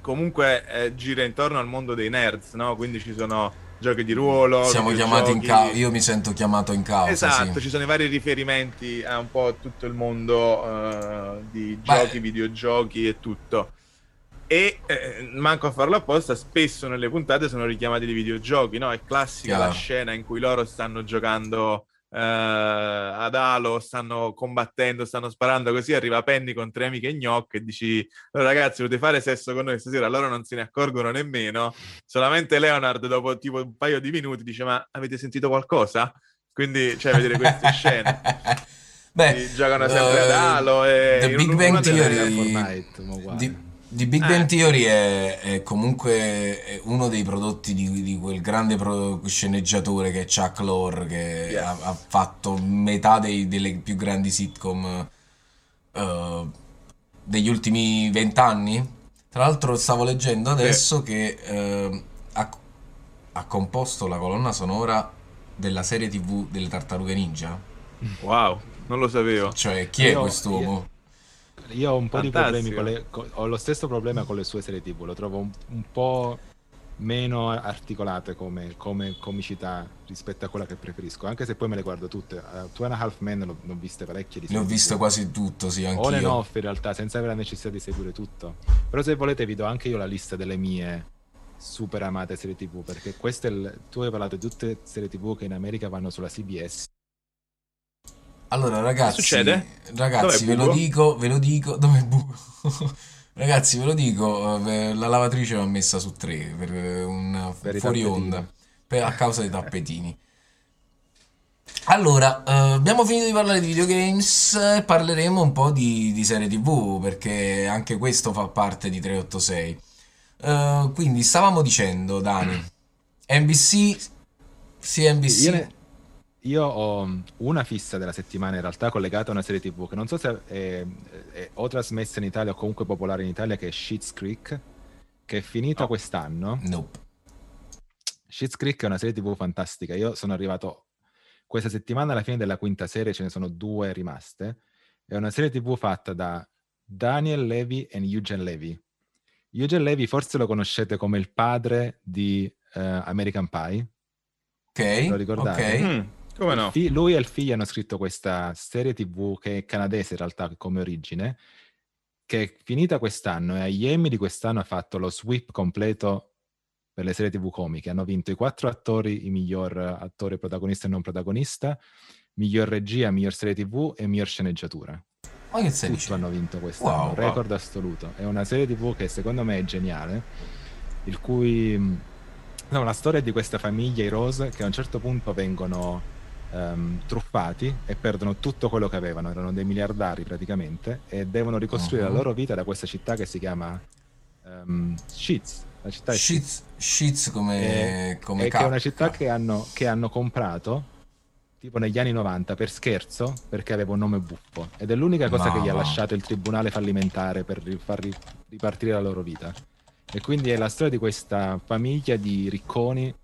comunque eh, gira intorno al mondo dei nerds, no? Quindi ci sono giochi di ruolo. Siamo chiamati in causa. Io mi sento chiamato in causa. Esatto, sì. ci sono i vari riferimenti a un po' tutto il mondo uh, di giochi, Beh. videogiochi e tutto e eh, manco a farlo apposta spesso nelle puntate sono richiamati dei videogiochi no? è classica Chiaro. la scena in cui loro stanno giocando eh, ad Halo stanno combattendo stanno sparando così arriva Penny con tre amiche gnocche e dici ragazzi volete fare sesso con noi stasera loro non se ne accorgono nemmeno solamente Leonard dopo tipo un paio di minuti dice ma avete sentito qualcosa? quindi cioè vedere queste scene Beh, giocano sempre uh, ad Halo e The Big Bang Theory di, The Big Eh. Bang Theory è, è comunque è uno dei prodotti di, di quel grande pro- sceneggiatore che è Chuck Lorre, che Yes. ha, ha fatto metà dei- delle più grandi sitcom eh, degli ultimi vent'anni. Tra l'altro stavo leggendo adesso che eh, ha, ha composto la colonna sonora della serie TV delle Tartarughe Ninja. Wow, non lo sapevo. Cioè, chi è Io- quest'uomo? Io ho un po' Fantastico. di problemi con le. ho lo stesso problema con le sue serie TV. Lo trovo un, un po' meno articolate come, come comicità rispetto a quella che preferisco. Anche se poi me le guardo tutte. Uh, Two and a Half Men l'ho, l'ho viste parecchie di Ne ho viste TV. quasi tutto, sì, On and off in realtà, senza avere la necessità di seguire tutto. Però se volete vi do anche io la lista delle mie super amate serie TV, perché il... tu hai parlato di tutte serie TV che in America vanno sulla CBS. Allora, ragazzi, succede? ragazzi, ve lo dico, ve lo dico, dove è buco? Ragazzi, ve lo dico, eh, la lavatrice l'ho messa su 3 per eh, un Per fuori onda, per- a causa dei tappetini. Allora, eh, abbiamo finito di parlare di videogames, eh, parleremo un po' di, di serie TV, perché anche questo fa parte di 386. Eh, quindi, stavamo dicendo, Dani, NBC, CNBC, Io, ne- io ho una fissa della settimana in realtà collegata a una serie TV che non so se è, è o trasmessa in Italia o comunque popolare in Italia, che è Schitt's Creek, che è finita No. quest'anno. nope. Schitt's Creek è una serie TV fantastica. Io sono arrivato questa settimana alla fine della quinta serie, ce ne sono due rimaste. È una serie TV fatta da Daniel Levy e Eugene Levy. Eugene Levy forse lo conoscete come il padre di eh, American Pie. Ok, Lo ricordate? ok. Mm, come no? Fi- lui e il figlio hanno scritto questa serie TV che è canadese in realtà come origine, che è finita quest'anno e agli Emmy di quest'anno ha fatto lo sweep completo per le serie TV comiche. Hanno vinto i quattro attori, i miglior attore protagonista e non protagonista, miglior regia, miglior serie TV e miglior sceneggiatura. Ma che stai Tutto hanno vinto quest'anno, Wow, wow. record assoluto. È una serie TV che secondo me è geniale, il cui... No, la storia è di questa famiglia, i Rose, che a un certo punto vengono ehm, truffati e perdono tutto quello che avevano, erano dei miliardari praticamente, e devono ricostruire Mhm. la loro vita da questa città che si chiama um, Sheets. La città è Shits, shits come, e, come e che è una città che hanno, che hanno comprato tipo negli anni 90 per scherzo perché aveva un nome buffo ed è l'unica cosa che gli ha No. lasciato il tribunale fallimentare per far ri- ripartire la loro vita e quindi è la storia di questa famiglia di ricconi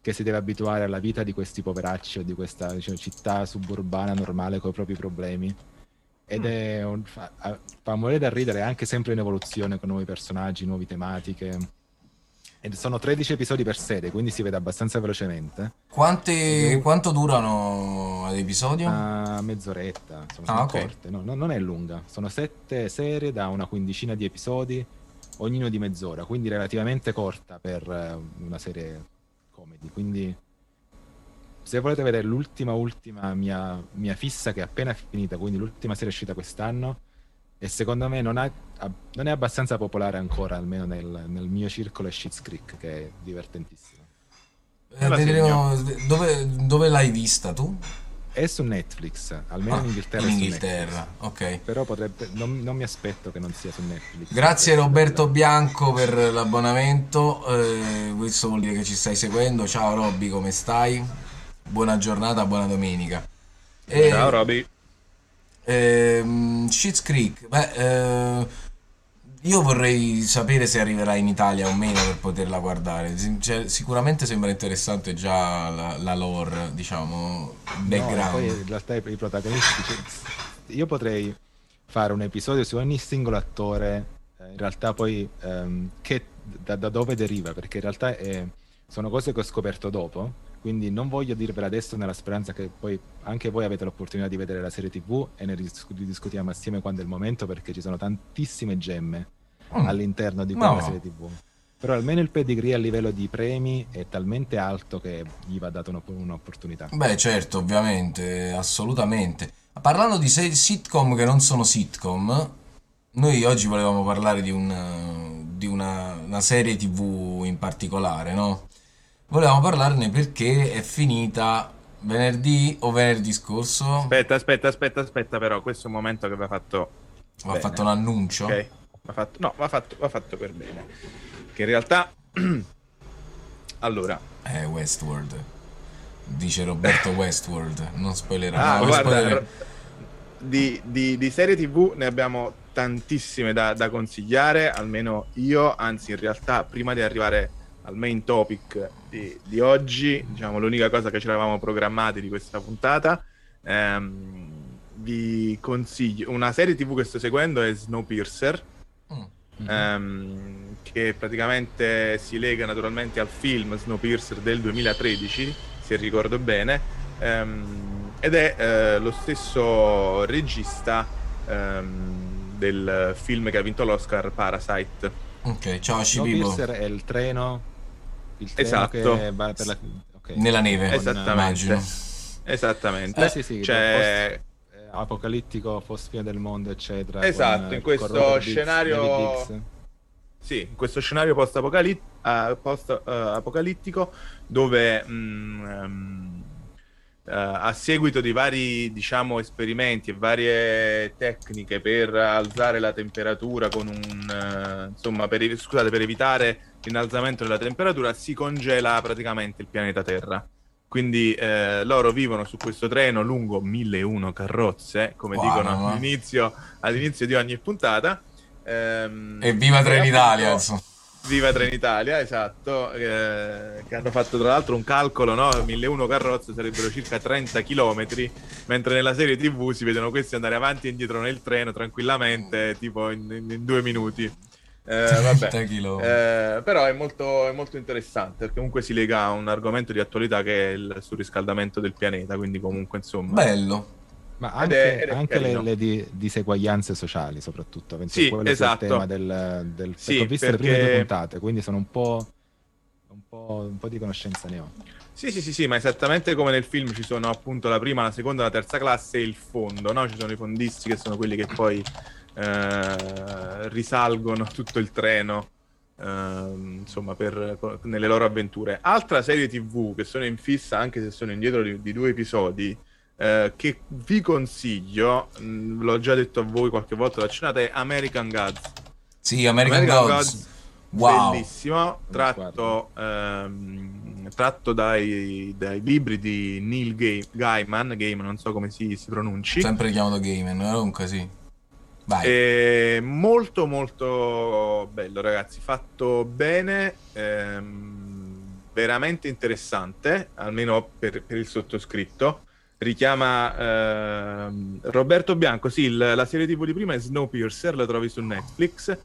che si deve abituare alla vita di questi poveracci o di questa diciamo, città suburbana normale con i propri problemi ed è un, fa, fa morire da ridere anche sempre in evoluzione con nuovi personaggi, nuove tematiche e sono 13 episodi per serie, quindi si vede abbastanza velocemente. Quante, quanto durano ad episodio? Una mezz'oretta, insomma, sono Ah, ok. corte, no, no, non è lunga. Sono sette serie da una quindicina di episodi, ognuno di mezz'ora, quindi relativamente corta per eh, una serie comedy. Quindi se volete vedere l'ultima, ultima mia, mia fissa che è appena finita, quindi l'ultima serie uscita quest'anno, e secondo me non, ha- non è abbastanza popolare ancora, almeno nel, nel mio circolo, è Schitt's Creek, che è divertentissimo. Eh, vedremo dove, dove l'hai vista tu? È su Netflix, almeno Ah, in Inghilterra. in Inghilterra, ok. Però potrebbe, non, non mi aspetto che non sia su Netflix. Grazie Roberto Bianco per l'abbonamento, eh, questo vuol dire che ci stai seguendo. Ciao Robby, come stai? Buona giornata, buona domenica. E, Ciao Roby. ehm, Schitt's Creek, beh, eh, io vorrei sapere se arriverà in Italia o meno per poterla guardare. Cioè, sicuramente sembra interessante già la, la lore, diciamo, il No, background. poi in realtà i, protagonisti. cioè, io potrei fare un episodio su ogni singolo attore, eh, in realtà poi ehm, che, da, da dove deriva, perché in realtà è- sono cose che ho scoperto dopo. Quindi non voglio dirvela adesso nella speranza che poi anche voi avete l'opportunità di vedere la serie TV e ne discutiamo assieme quando è il momento, perché ci sono tantissime gemme Mm. all'interno di quella No. serie TV. Però almeno il pedigree a livello di premi è talmente alto che gli va data un'opp- un'opportunità. Beh, certo, ovviamente, assolutamente. Parlando di se- sitcom che non sono sitcom, noi oggi volevamo parlare di, un, di una, una serie TV in particolare, no? Volevamo parlarne perché è finita venerdì o venerdì scorso. Aspetta, aspetta, aspetta, aspetta, però questo è un momento che va fatto Va fatto un annuncio. Ok. Va fatto, no, va fatto, va fatto per bene. Che in realtà, allora, Eh, Westworld. Dice Roberto Westworld. Non spoilerà. Ah, no, guarda, spoiler- di, di- di serie TV ne abbiamo tantissime da, da consigliare, almeno io, anzi in realtà prima di arrivare al main topic di, di oggi, diciamo l'unica cosa che ci eravamo programmati di questa puntata, ehm, vi consiglio una serie TV che sto seguendo è Snowpiercer, Mhm. ehm, che praticamente si lega naturalmente al film Snowpiercer del 2013, se ricordo bene, ehm, ed è eh, lo stesso regista ehm, del film che ha vinto l'Oscar Parasite. Ok, ciao Scibibo. Snowpiercer è il treno, il treno Esatto. che va per la... ok. Nella neve, Esattamente. immagino. Esattamente. Eh, sì, sì, eh, apocalittico, post fine del mondo, eccetera. Esatto, con, in eh, questo scenario-. Sì, in questo scenario eh, post-apocalittico dove mh, ehm, eh, a seguito di vari diciamo, esperimenti e varie tecniche per alzare la temperatura con un eh, insomma per, ev- scusate, per evitare l'innalzamento della temperatura si congela praticamente il pianeta Terra. Quindi eh, loro vivono su questo treno lungo 1001 carrozze, come Wow, dicono no? all'inizio, all'inizio di ogni puntata. Ehm, e Trenitalia, appunto-. Viva Trenitalia, esatto, eh, che hanno fatto tra l'altro un calcolo, no? 1001 carrozze sarebbero circa 30 km, mentre nella serie TV si vedono questi andare avanti e indietro nel treno tranquillamente, tipo in, in- in due minuti. Eh, 30 vabbè. Eh, però è molto, è molto interessante perché comunque si lega a un argomento di attualità che è il surriscaldamento del pianeta, quindi comunque insomma... Bello. Ma Ed anche, è- ed è anche le, le di- diseguaglianze sociali, soprattutto. Penso Sì, quello sia esatto. il tema del, del Sì, perché ho visto le prime perché- due puntate, quindi sono un po', un po', un po' di conoscenza ne ho. Sì, sì, sì, sì, ma esattamente come nel film ci sono appunto la prima, la seconda, la terza classe e il fondo, no? Ci sono i fondisti che sono quelli che poi eh, risalgono tutto il treno, ehm, insomma, per, nelle loro avventure. Altra serie TV che sono in fissa, anche se sono indietro di, di due episodi, eh, che vi consiglio, mh, l'ho già detto a voi qualche volta, l'accennata è American Gods. Sì, American, American Gods. Gods, Wow. Bellissimo, tratto, ehm, tratto dai, dai libri di Neil Ga- Gaiman, Gaiman, non so come si, si pronunci. Sempre chiamato Gaiman, comunque sì. Vai. E molto molto bello ragazzi, fatto bene, ehm, veramente interessante, almeno per, per il sottoscritto. Richiama ehm, Roberto Bianco, sì, il- la serie TV di prima è Snowpiercer, la trovi su Netflix.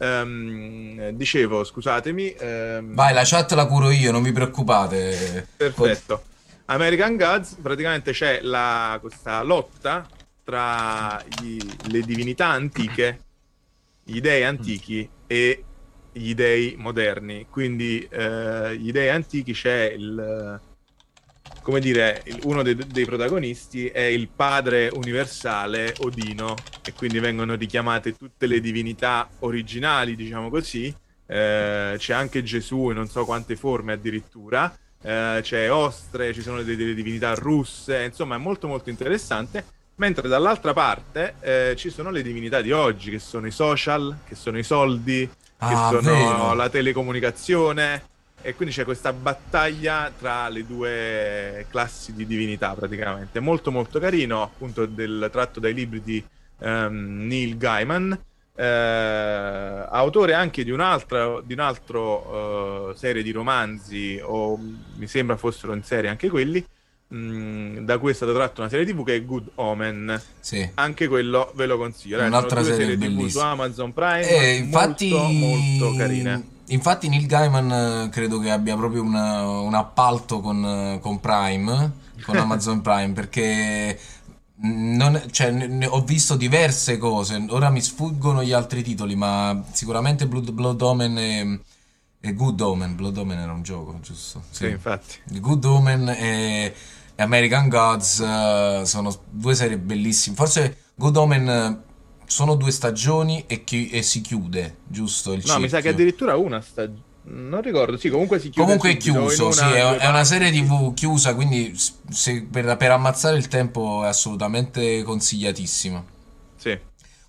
Ehm, dicevo, scusatemi. ehm, Vai, la chat la curo io, non vi preoccupate. Perfetto. American Gods, praticamente c'è la, questa lotta tra gli- le divinità antiche, gli dei antichi e gli dei moderni. Quindi eh, gli dei antichi c'è il... Come dire, uno dei, dei protagonisti è il padre universale Odino e quindi vengono richiamate tutte le divinità originali, diciamo così. Eh, c'è anche Gesù in non so quante forme addirittura. Eh, c'è Ostre, ci sono delle, delle divinità russe, insomma è molto molto interessante. Mentre dall'altra parte eh, ci sono le divinità di oggi, che sono i social, che sono i soldi, che Ah, sono vero. la telecomunicazione. E quindi c'è questa battaglia tra le due classi di divinità praticamente. Molto molto carino, appunto del, tratto dai libri di ehm, Neil Gaiman, eh, autore anche di un'altra di un altro eh, serie di romanzi, o mi sembra fossero in serie anche quelli, mh, da cui è stata tratta una serie TV che è Good Omen. Sì. Anche quello ve lo consiglio. Un'altra serie serie TV su. Amazon Prime, Eh, infatti, molto, molto carine. Infatti Neil Gaiman eh, credo che abbia proprio una- un appalto con, eh, con Prime, con Amazon Prime, perché non- cioè, ne- ne- ho visto diverse cose, ora mi sfuggono gli altri titoli, ma sicuramente Blood, Blood Omen e, e Good Omen, Blood Omen era un gioco, giusto? Sì, infatti. Good Omen e, American Gods eh, sono due serie bellissime. Forse Good Omen eh, sono due stagioni e, chi- e si chiude, giusto? No, mi sa cerchio. che addirittura una sta... Non ricordo, sì, comunque si chiude Comunque è chiuso, in sì, una- è, è una serie TV chiusa, quindi se- per, per ammazzare il tempo è assolutamente consigliatissima. Sì.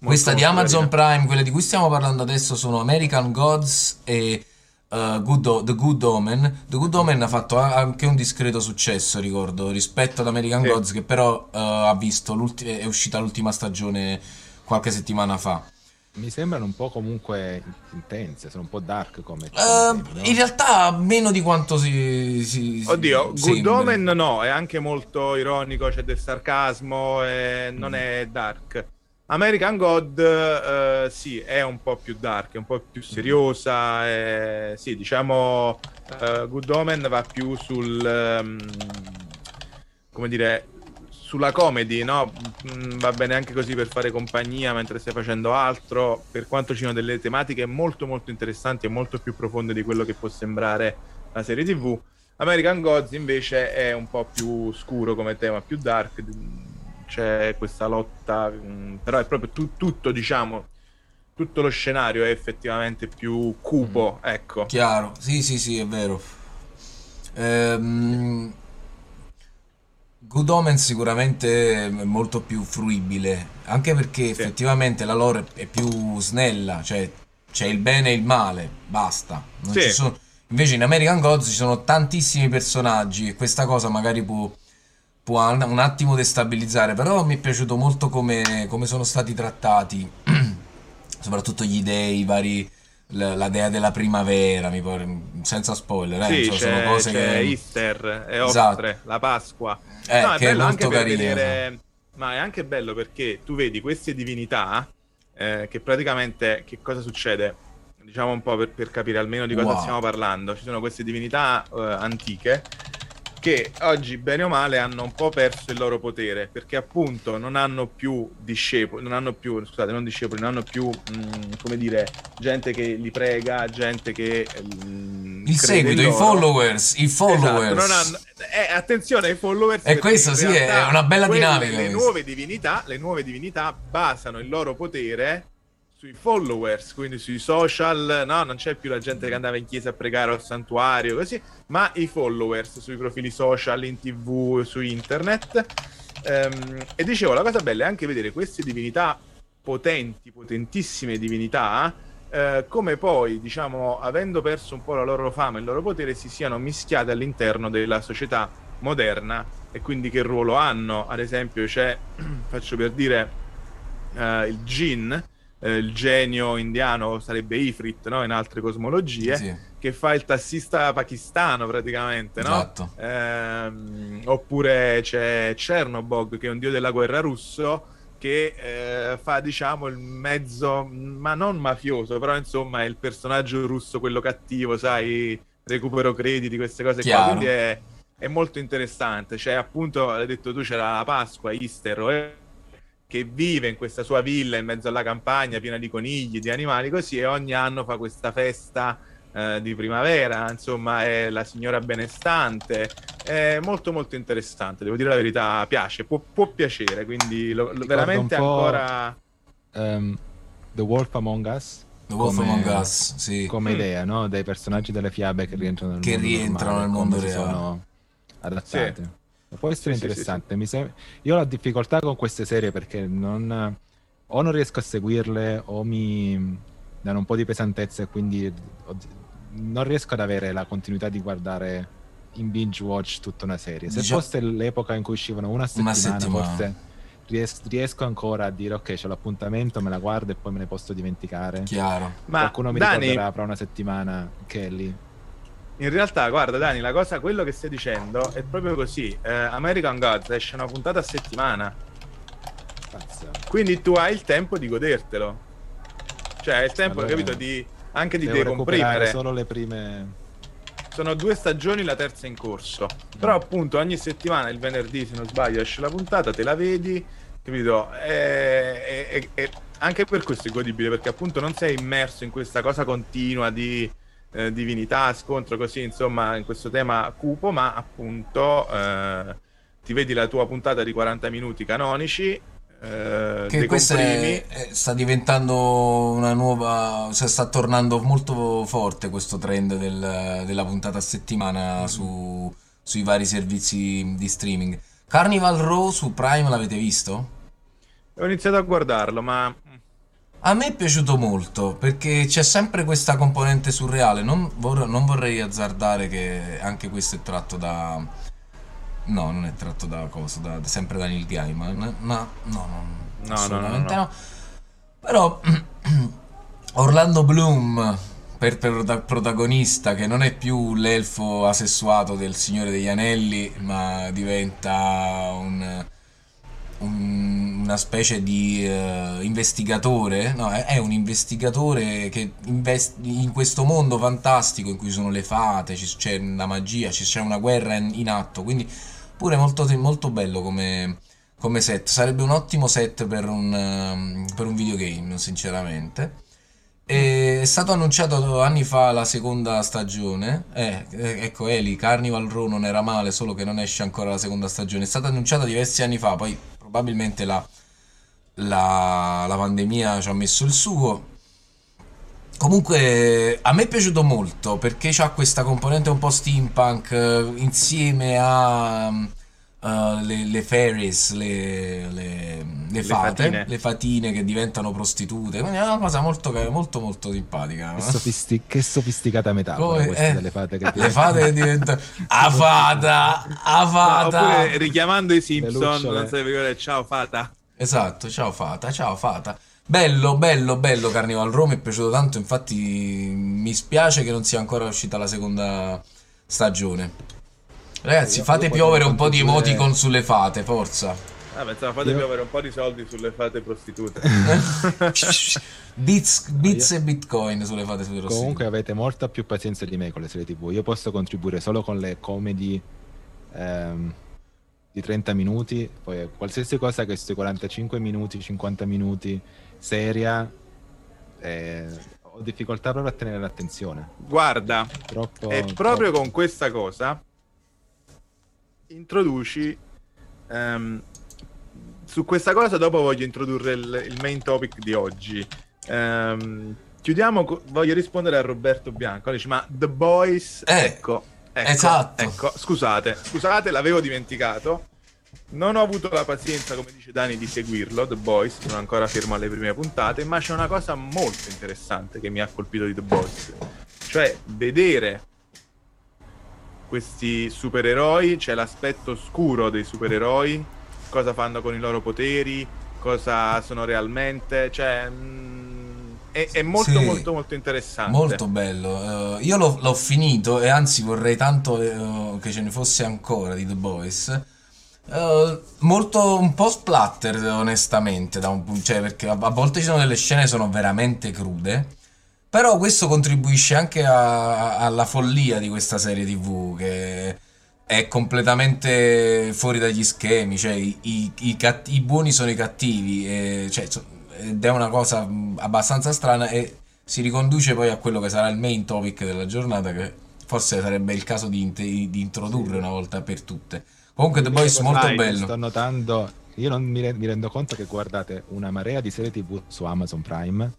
Questa di Amazon carina. Prime, quelle di cui stiamo parlando adesso sono American Gods e uh, Good O- The Good Omen. The Good Omen ha fatto a- anche un discreto successo, ricordo, rispetto ad American Sì. Gods che però uh, ha visto è uscita l'ultima stagione qualche settimana fa. Mi sembrano un po' comunque intense, sono un po' dark come... Eh, come temi, no? in realtà meno di quanto si, si Oddio, Good sembra. Omen no, è anche molto ironico, c'è del sarcasmo, e non è dark. American God, eh, sì, è un po' più dark, è un po' più seriosa. eh, sì, diciamo, eh, Good Omen va più sul, ehm, come dire, sulla comedy, no? Mm, va bene anche così per fare compagnia mentre stai facendo altro, per quanto ci siano delle tematiche molto molto interessanti e molto più profonde di quello che può sembrare la serie TV. American Gods invece è un po' più scuro come tema, più dark, c'è questa lotta, mm, però è proprio tu- tutto, diciamo, tutto lo scenario è effettivamente più cupo, ecco. Chiaro, sì, sì, sì, è vero. Ehm, Good Omens sicuramente è molto più fruibile, anche perché effettivamente la lore è più snella, cioè c'è il bene e il male, basta. Sì. sono- Invece in American Gods ci sono tantissimi personaggi e questa cosa magari può, può un attimo destabilizzare, però mi è piaciuto molto come, come sono stati trattati, soprattutto gli dei, i vari la, la dea della primavera, mi pare, senza spoiler, eh, Sì, cioè, sono cose che... Easter e Esatto. Ostre, la Pasqua. Eh, no, è che è molto carino. vedere, ma è anche bello perché tu vedi queste divinità eh, che praticamente che cosa succede? Diciamo un po' per, per capire almeno di cosa Wow. stiamo parlando. Ci sono queste divinità eh, antiche che oggi, bene o male, hanno un po' perso il loro potere perché appunto non hanno più discepoli, non hanno più, scusate, non discepoli, non hanno più, mh, come dire, gente che li prega, gente che... mh, Il crede seguito, i followers, i followers. Esatto, hanno- eh, attenzione ai followers. E questo sì, è una bella dinamica Le nuove, divinità, le nuove divinità basano il loro potere sui followers, quindi sui social, no? Non c'è più la gente che andava in chiesa a pregare al santuario, così, ma i followers sui profili social, in tv, su internet. Ehm, e dicevo, la cosa bella è anche vedere queste divinità potenti, potentissime divinità, eh, come poi, diciamo, avendo perso un po' la loro fama e il loro potere, si siano mischiate all'interno della società moderna e quindi che ruolo hanno. Ad esempio, c'è, faccio per dire, eh, il Jin, eh, il genio indiano sarebbe Ifrit, no? In altre cosmologie, Sì, che fa il tassista pakistano praticamente, no? esatto. Ehm, oppure c'è Chernobog, che è un dio della guerra russo, che eh, fa, diciamo, il mezzo, ma non mafioso, però insomma è il personaggio russo, quello cattivo, sai, recupero crediti, queste cose qua. Chiaro. Quindi è, è molto interessante. C'è appunto, l'hai detto tu, c'era la Pasqua, Easter, che vive in questa sua villa in mezzo alla campagna piena di conigli, di animali così, e ogni anno fa questa festa eh, di primavera, insomma è la signora benestante, è molto molto interessante, devo dire la verità, piace, può, può piacere, quindi lo- lo- veramente ancora... Ehm, The Wolf Among Us The Wolf come- Among Us, sì. come Mm. idea, no? Dei personaggi delle fiabe che rientrano nel Che mondo rientrano normale, nel mondo reale. sono adattate. Può essere Sì, sì, sì, interessante. Mi sem- Io ho la difficoltà con queste serie perché non... o non riesco a seguirle o mi danno un po' di pesantezza e quindi non riesco ad avere la continuità di guardare in binge watch tutta una serie. Se Diciamo- fosse l'epoca in cui uscivano una settimana, settimana. forse ries- riesco ancora a dire ok, c'ho l'appuntamento, me la guardo e poi me ne posso dimenticare. Chiaro. Ma Qualcuno mi Dani, ricorderà fra una settimana che è lì. In realtà, guarda Dani, la cosa, quello che stai dicendo è proprio così. Eh, American Gods esce una puntata a settimana, Pazzo. quindi tu hai il tempo di godertelo. Cioè, hai il tempo, Allora, capito, di, anche di decomprimere. solo le prime... Sono due stagioni, la terza in corso. Però appunto ogni settimana, il venerdì se non sbaglio, esce la puntata, te la vedi, capito? E, e- e- anche per questo è godibile, perché appunto non sei immerso in questa cosa continua di eh, divinità, scontro, così, insomma, in questo tema cupo, ma appunto eh, ti vedi la tua puntata di 40 minuti canonici, eh, Che decomprimi. è- è- sta diventando una nuova, cioè sta tornando molto forte questo trend del- della puntata a settimana su- sui vari servizi di streaming. Carnival Row su Prime l'avete visto? Ho iniziato a guardarlo, ma A me è piaciuto molto perché c'è sempre questa componente surreale. Non, vor- non vorrei azzardare che anche questo è tratto da. No, non è tratto da cosa, da, sempre da Neil Gaiman. No, no, no, no, assolutamente no, no. Però Orlando Bloom per, per protagonista che non è più l'elfo asessuato del Signore degli Anelli, ma diventa un un- una specie di eh, investigatore, no, è, è un investigatore che investi in questo mondo fantastico in cui sono le fate, c'è la magia, c'è una guerra in, in atto, quindi pure molto, molto bello come, come set. Sarebbe un ottimo set per un, ehm, per un videogame, sinceramente. È stato annunciato anni fa la seconda stagione. Eh, eh, ecco, Eli, Carnival Row non era male, solo che non esce ancora la seconda stagione. È stata annunciata diversi anni fa, poi probabilmente la, la- la pandemia ci ha messo il suo. Comunque, a me è piaciuto molto perché c'ha questa componente un po' steampunk insieme a eh, le, le fairies, le, le- le fate, fatine. le fatine che diventano prostitute. Quindi è una cosa molto, molto, molto simpatica. Che, sofisti- che sofisticata metafora Come- questa eh, delle fate che le fate che diventano... A fata! A No, fata! oppure richiamando i Simpson, non sai ricordare, ciao fata. Esatto, ciao Fata, ciao Fata. Bello, bello, bello Carnival Row, mi è piaciuto tanto, infatti mi spiace che non sia ancora uscita la seconda stagione. Ragazzi, fate io piovere un po' di emoticon sulle fate, forza. Ah, pensavo fate Io- piovere un po' di soldi sulle fate prostitute. Bits, bits e bitcoin sulle fate sulle rosse. Comunque avete molta più pazienza di me con le serie TV. Io posso contribuire solo con le comedy ehm, di 30 minuti, poi qualsiasi cosa che sui 45 minuti, 50 minuti, seria, eh, ho difficoltà proprio a tenere l'attenzione. Guarda, Troppo, e proprio troppo- con questa cosa introduci ehm, su questa cosa dopo voglio introdurre il, il main topic di oggi. Ehm, chiudiamo co- voglio rispondere a Roberto Bianco. Dice ma The Boys Eh, ecco, ecco esatto. ecco scusate scusate l'avevo dimenticato. Non ho avuto la pazienza, come dice Dani, di seguirlo, The Boys, sono ancora fermo alle prime puntate, ma c'è una cosa molto interessante che mi ha colpito di The Boys, cioè vedere questi supereroi, c'è l'aspetto scuro dei supereroi, cosa fanno con i loro poteri, cosa sono realmente, cioè mm, è, è molto Sì. molto molto interessante. Molto bello. Eh, io l'ho, l'ho finito e anzi vorrei tanto eh, che ce ne fosse ancora di The Boys. Eh, molto un po' splatter, onestamente, da un cioè, perché a, a volte ci sono delle scene che sono veramente crude. Però questo contribuisce anche a- alla follia di questa serie TV che è completamente fuori dagli schemi, cioè i, i- i cat- i buoni sono i cattivi, e, cioè, ed è una cosa abbastanza strana e si riconduce poi a quello che sarà il main topic della giornata che forse sarebbe il caso di, di introdurre una volta per tutte. Comunque The Boys molto Dai, bello. Sto notando, io non mi, re- mi rendo conto che guardate una marea di serie TV su Amazon Prime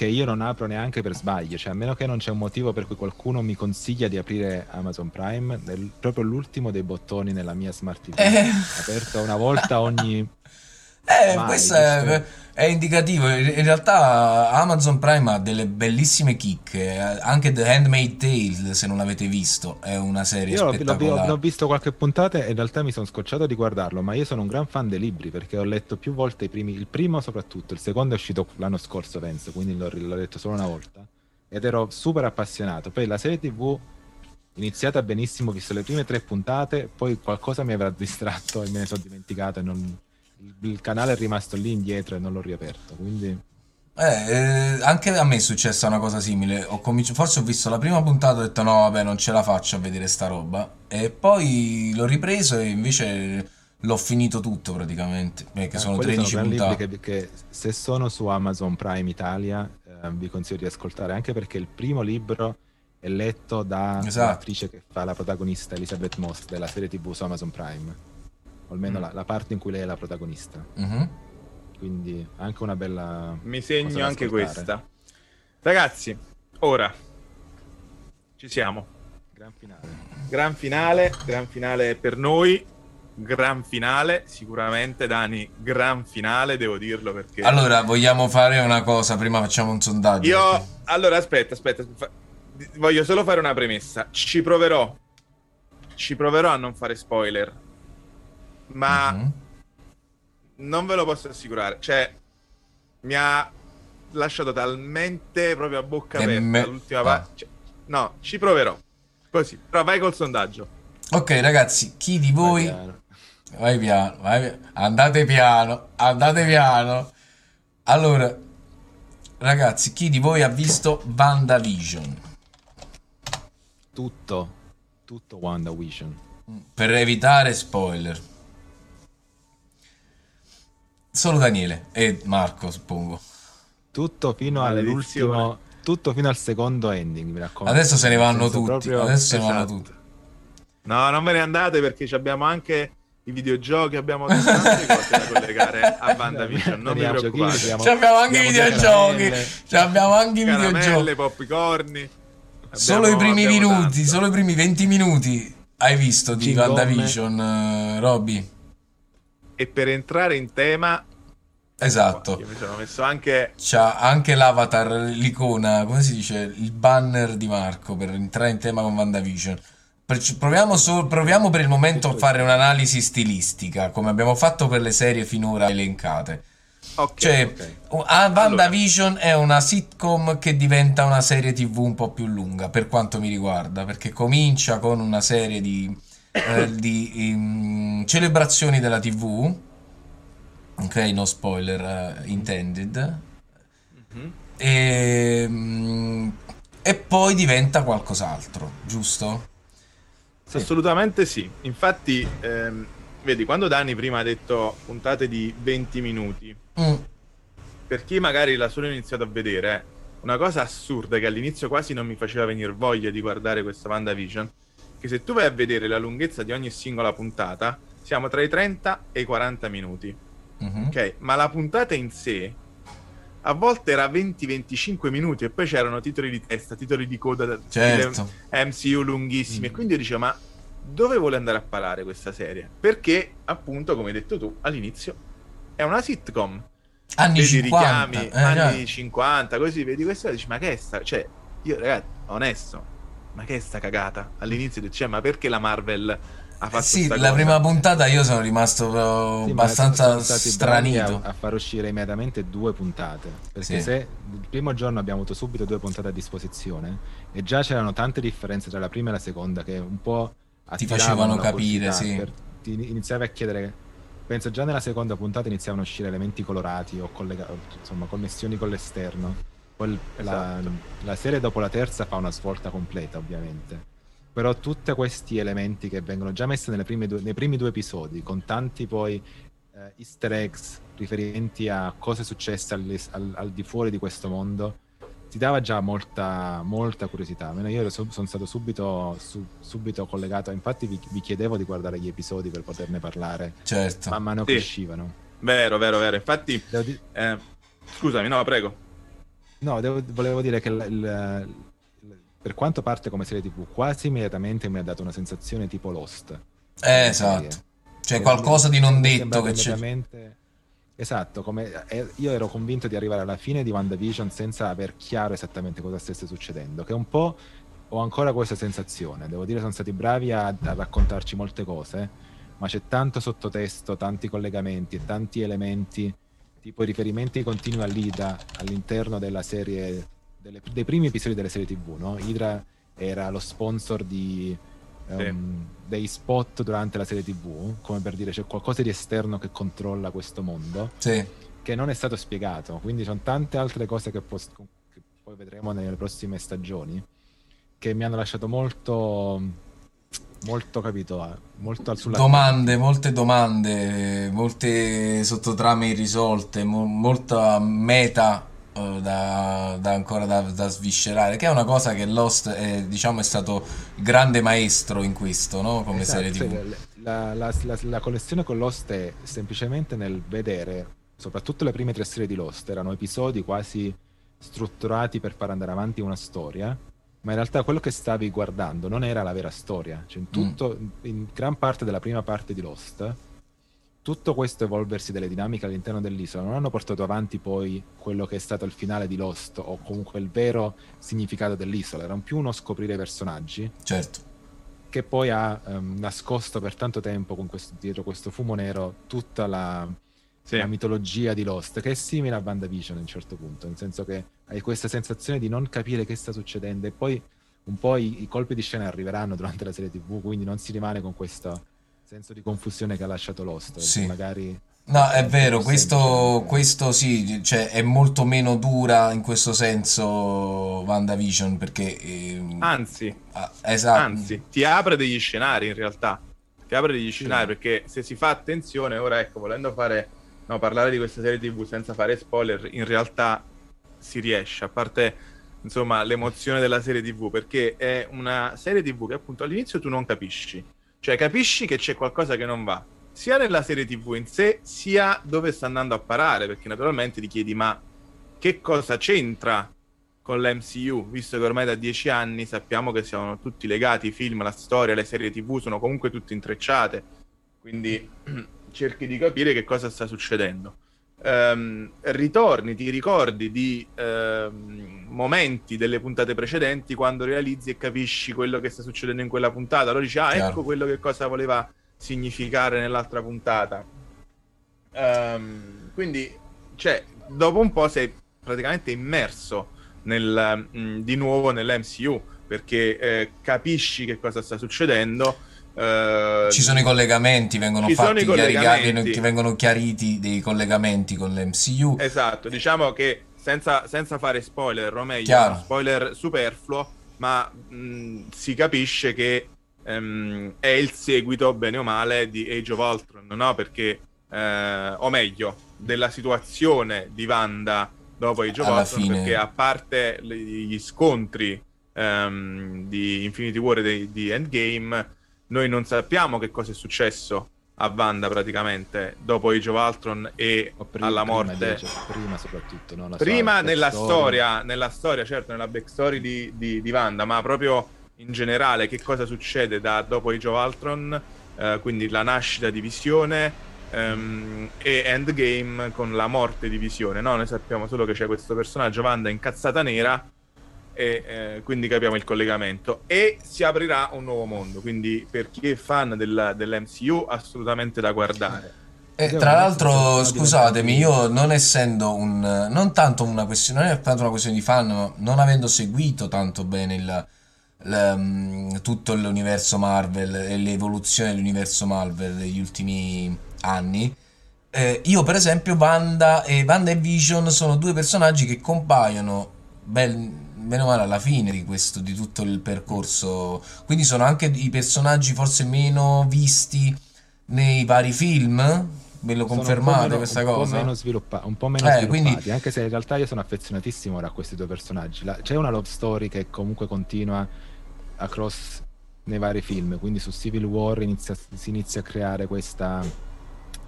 che io non apro neanche per sbaglio, cioè a meno che non c'è un motivo per cui qualcuno mi consiglia di aprire Amazon Prime, è proprio l'ultimo dei bottoni nella mia smart TV. Eh. Aperto una volta ogni Eh, Vai, questo è, è indicativo. In realtà Amazon Prime ha delle bellissime chicche. eh, Anche The Handmaid's Tale, se non l'avete visto, è una serie Io spettacolare. l'ho visto qualche puntata e in realtà mi sono scocciato di guardarlo, ma io sono un gran fan dei libri perché ho letto più volte i primi, il primo soprattutto, il secondo è uscito l'anno scorso penso, quindi l'ho, l'ho letto solo una volta ed ero super appassionato. Poi la serie tv iniziata benissimo, ho visto le prime tre puntate, poi qualcosa mi aveva distratto e me ne sono dimenticato e non- il, canale è rimasto lì indietro e non l'ho riaperto, quindi... Eh, eh, anche a me è successa una cosa simile. Ho cominci- Forse ho visto la prima puntata e ho detto no, vabbè, non ce la faccio a vedere sta roba. E poi l'ho ripreso e invece l'ho finito tutto praticamente. Perché Eh, sono quelli 13 gran libri puntate. che, che se sono su Amazon Prime Italia eh, vi consiglio di ascoltare anche perché il primo libro è letto da Esatto. l'attrice che fa la protagonista Elizabeth Moss della serie tv su Amazon Prime o almeno Mm. la, la parte in cui lei è la protagonista Mhm. quindi anche una bella Mi segno anche questa. Ragazzi, ora ci siamo. gran finale Gran finale, gran finale per noi. gran finale, sicuramente Dani, gran finale, devo dirlo perché... Allora, vogliamo fare una cosa, prima facciamo un sondaggio. Io, perché- allora, aspetta, aspetta, fa- voglio solo fare una premessa. Ci proverò, ci proverò a non fare spoiler, ma Mhm. non ve lo posso assicurare. Cioè, mi ha lasciato talmente proprio a bocca E aperta me- l'ultima ah. parte. no, ci proverò. Così, però vai col sondaggio. Ok, ragazzi, chi di voi... Vai piano, vai piano. Andate piano, andate piano. Allora, ragazzi, chi di voi ha visto WandaVision? Tutto, tutto WandaVision. Per evitare spoiler. Solo Daniele e Marco, suppongo. Tutto fino all'ultimo, tutto fino al secondo ending, mi raccomando. Adesso se ne vanno tutti. proprio- Adesso se ne vanno esatto. tutti. No, non ve ne andate perché ci abbiamo anche i videogiochi, abbiamo tante cose da collegare a WandaVision. Non vi Abbiamo preoccupate. abbiamo- Ci abbiamo anche i videogiochi. abbiamo anche i videogiochi. Popcorni. Solo i primi minuti, tanto. solo i primi 20 minuti hai visto di Cingomme. WandaVision, eh, Robby? E per entrare in tema, Esatto. io mi sono messo anche C'ha anche l'avatar, l'icona, come si dice, il banner di Marco per entrare in tema con WandaVision. Per- Proviamo, so- proviamo per il momento a fare un'analisi stilistica, come abbiamo fatto per le serie finora elencate. Ok, Cioè, ok. ah, WandaVision è una sitcom che diventa una serie TV un po' più lunga, per quanto mi riguarda, perché comincia con una serie di, eh, di ehm, celebrazioni della TV. Ok, no spoiler eh, intended. Mhm. E, mm, e poi diventa qualcos'altro, giusto? Sì. assolutamente sì. Infatti, ehm, vedi, quando Dani prima ha detto puntate di 20 minuti, Mm, per chi magari l'ha solo iniziato a vedere, una cosa assurda che all'inizio quasi non mi faceva venire voglia di guardare questa WandaVision, che se tu vai a vedere la lunghezza di ogni singola puntata, siamo tra i 30 e i 40 minuti. mhm. Ok, ma la puntata in sé a volte era 20-25 minuti e poi c'erano titoli di testa, titoli di coda, da- Certo. MCU lunghissimi. Mm. E quindi io dicevo, ma dove vuole andare a parare questa serie? Perché, appunto, come hai detto tu all'inizio, è una sitcom. Anni vedi 50. richiami, eh, anni già. 50, così vedi questo e dici, ma che è sta? Cioè, io, ragazzi, onesto, ma che è sta cagata? All'inizio dici, "Cioè, ma perché la Marvel ha fatto Sì, la cosa?" prima puntata io sono rimasto Sì, abbastanza stranito. A, a far uscire immediatamente due puntate. Perché Sì. se il primo giorno abbiamo avuto subito due puntate a disposizione e già c'erano tante differenze tra la prima e la seconda che un po' Ti facevano capire, sì. per- ti iniziavi a chiedere. Penso già nella seconda puntata iniziavano a uscire elementi colorati o collega- insomma connessioni con l'esterno. Poi il- la, Esatto. la serie dopo la terza fa una svolta completa, ovviamente. Però tutti questi elementi che vengono già messi nelle prime due- nei primi due episodi, con tanti poi eh, easter eggs, riferimenti a cose successe al, al- al di fuori di questo mondo, ti dava già molta, molta curiosità. Almeno io sono stato subito, su- subito collegato, infatti vi, vi chiedevo di guardare gli episodi per poterne parlare Certo. man mano Sì. che uscivano. Vero, vero, vero. Infatti, di- eh, scusami, no, prego. No, devo- volevo dire che il- il- il- per quanto parte come serie TV, quasi immediatamente mi ha dato una sensazione tipo Lost. Eh, esatto. C'è qualcosa di non detto che c'è. Esatto, come eh, io ero convinto di arrivare alla fine di WandaVision senza aver chiaro esattamente cosa stesse succedendo, che un po' ho ancora questa sensazione. Devo dire, sono stati bravi a, a raccontarci molte cose, ma c'è tanto sottotesto, tanti collegamenti e tanti elementi, tipo i riferimenti continui all'Ida all'interno della serie, delle- dei primi episodi delle serie TV, no? Hydra era lo sponsor di, ehm, dei spot durante la serie TV, come per dire c'è qualcosa di esterno che controlla questo mondo, Sì. che non è stato spiegato. Quindi ci sono tante altre cose che, pos- che poi vedremo nelle prossime stagioni che mi hanno lasciato molto, molto capito, eh, molto sulla Domande, molte domande, molte sottotrame irrisolte, mo- molta meta eh, da, da ancora da, da sviscerare, che è una cosa che Lost è, diciamo, è stato grande maestro in questo, no? Come Esatto, serie TV. La, la, la, la connessione con Lost è semplicemente nel vedere, soprattutto le prime tre serie di Lost, erano episodi quasi strutturati per far andare avanti una storia ma in realtà quello che stavi guardando non era la vera storia. Cioè, in, Mm. tutto, in gran parte della prima parte di Lost, tutto questo evolversi delle dinamiche all'interno dell'isola non hanno portato avanti poi quello che è stato il finale di Lost o comunque il vero significato dell'isola. Era un più uno scoprire i personaggi Certo. che poi ha ehm, nascosto per tanto tempo con questo, dietro questo fumo nero tutta la, Sì. la mitologia di Lost, che è simile a WandaVision a un certo punto, nel senso che hai questa sensazione di non capire che sta succedendo e poi un po' i, i colpi di scena arriveranno durante la serie TV, quindi non si rimane con questo senso di confusione che ha lasciato Lost. Sì. Magari No, è vero, questo, semplice. questo sì, cioè è molto meno dura in questo senso WandaVision perché... ehm, Anzi, ah, esatto. anzi, ti apre degli scenari in realtà. Ti apre degli scenari perché se si fa attenzione, ora ecco, volendo fare, no, parlare di questa serie TV senza fare spoiler, in realtà si riesce, a parte insomma l'emozione della serie TV, perché è una serie TV che appunto all'inizio tu non capisci, cioè capisci che c'è qualcosa che non va, sia nella serie TV in sé, sia dove sta andando a parare, perché naturalmente ti chiedi ma che cosa c'entra con l'MCU, visto che ormai da dieci anni sappiamo che siamo tutti legati, i film, la storia, le serie TV sono comunque tutte intrecciate, quindi cerchi di capire che cosa sta succedendo. Ehm, ritorni, ti ricordi di ehm, momenti delle puntate precedenti quando realizzi e capisci quello che sta succedendo in quella puntata, allora dici ah Chiaro. ecco quello che cosa voleva significare nell'altra puntata. Ehm, quindi, cioè, dopo un po' sei praticamente immerso nel, mh, di nuovo nell'MCU perché eh, capisci che cosa sta succedendo. Eh, Ci sono i collegamenti, vengono fatti chiari- collegamenti. che vengono chiariti dei collegamenti con l'MCU. Esatto, diciamo che senza, senza fare spoiler, o meglio, Chiaro. spoiler superfluo, ma mh, si capisce che ehm, è il seguito, bene o male, di Age of Ultron, no? Perché, eh, o meglio, della situazione di Wanda dopo Age of Alla Ultron, fine. perché a parte gli scontri ehm, di Infinity War e di, di Endgame, noi non sappiamo che cosa è successo a Wanda praticamente dopo Age of Ultron e prima, alla prima morte dice, prima soprattutto. no? Prima nella backstory. storia, nella storia, certo, nella backstory di, di, di Wanda, ma proprio in generale che cosa succede da dopo Age of Ultron, eh, quindi la nascita di Visione ehm, e Endgame con la morte di Visione, no? Noi sappiamo solo che c'è questo personaggio, Wanda, incazzata nera e eh, quindi capiamo il collegamento e si aprirà un nuovo mondo, quindi per chi è fan della- dell'MCU assolutamente da guardare. E Io tra l'altro, scusatemi, io non essendo un... non tanto una questione, non è tanto una questione di fan, ma non avendo seguito tanto bene il, il, mm, tutto l'universo Marvel e l'evoluzione dell'universo Marvel negli ultimi anni, eh, io per esempio Wanda e, Wanda e Vision sono due personaggi che compaiono bel, bene o male alla fine di questo, di tutto il percorso, quindi sono anche i personaggi forse meno visti nei vari film. Ve lo confermate meno- questa un cosa? Po meno sviluppa- un po' meno Eh, sviluppati, quindi- anche se in realtà io sono affezionatissimo ora a questi due personaggi. La- c'è una love story che comunque continua across nei vari film, quindi su Civil War inizia- si inizia a creare questa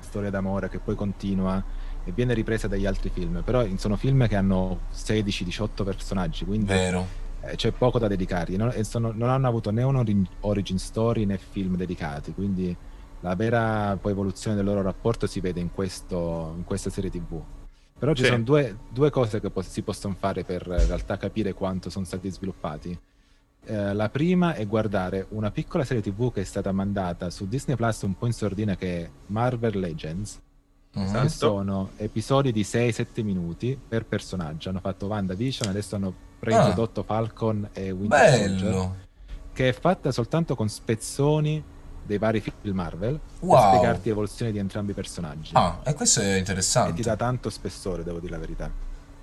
storia d'amore che poi continua e viene ripresa dagli altri film, però sono film che hanno 16-18 personaggi, quindi Vero. eh, c'è poco da dedicargli non, e sono- non hanno avuto né un ori- origin story né film dedicati quindi la vera poi evoluzione del loro rapporto si vede in, questo, in questa serie tv però ci Sì. sono due, due cose che pos- si possono fare per in realtà capire quanto sono stati sviluppati Eh, la prima è guardare una piccola serie tv che è stata mandata su Disney Plus un po' in sordina che è Marvel Legends. Esatto. sono episodi di 6-7 minuti per personaggio. Hanno fatto WandaVision, adesso hanno reintrodotto Falcon e Winter Soldier, Bello. che è fatta soltanto con spezzoni dei vari film Marvel Wow. per spiegarti l'evoluzione di entrambi i personaggi. Ah, e questo è E ti interessante. dà tanto spessore, devo dire la verità.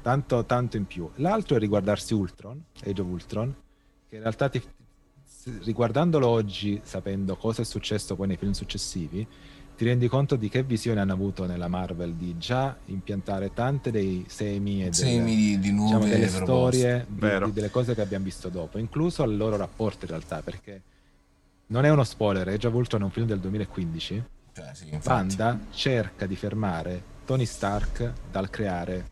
Tanto, tanto in più. L'altro è riguardarsi Ultron, Age of Ultron, che in realtà ti, riguardandolo oggi, sapendo cosa è successo poi nei film successivi, ti rendi conto di che visione hanno avuto nella Marvel di già impiantare tante dei semi e delle, Semi di, di diciamo, nuove delle proposte. storie, di- di- delle cose che abbiamo visto dopo, incluso il loro rapporto in realtà, perché non è uno spoiler, Age of Ultron è un film del 2015 Cioè, sì. Wanda cerca di fermare Tony Stark dal creare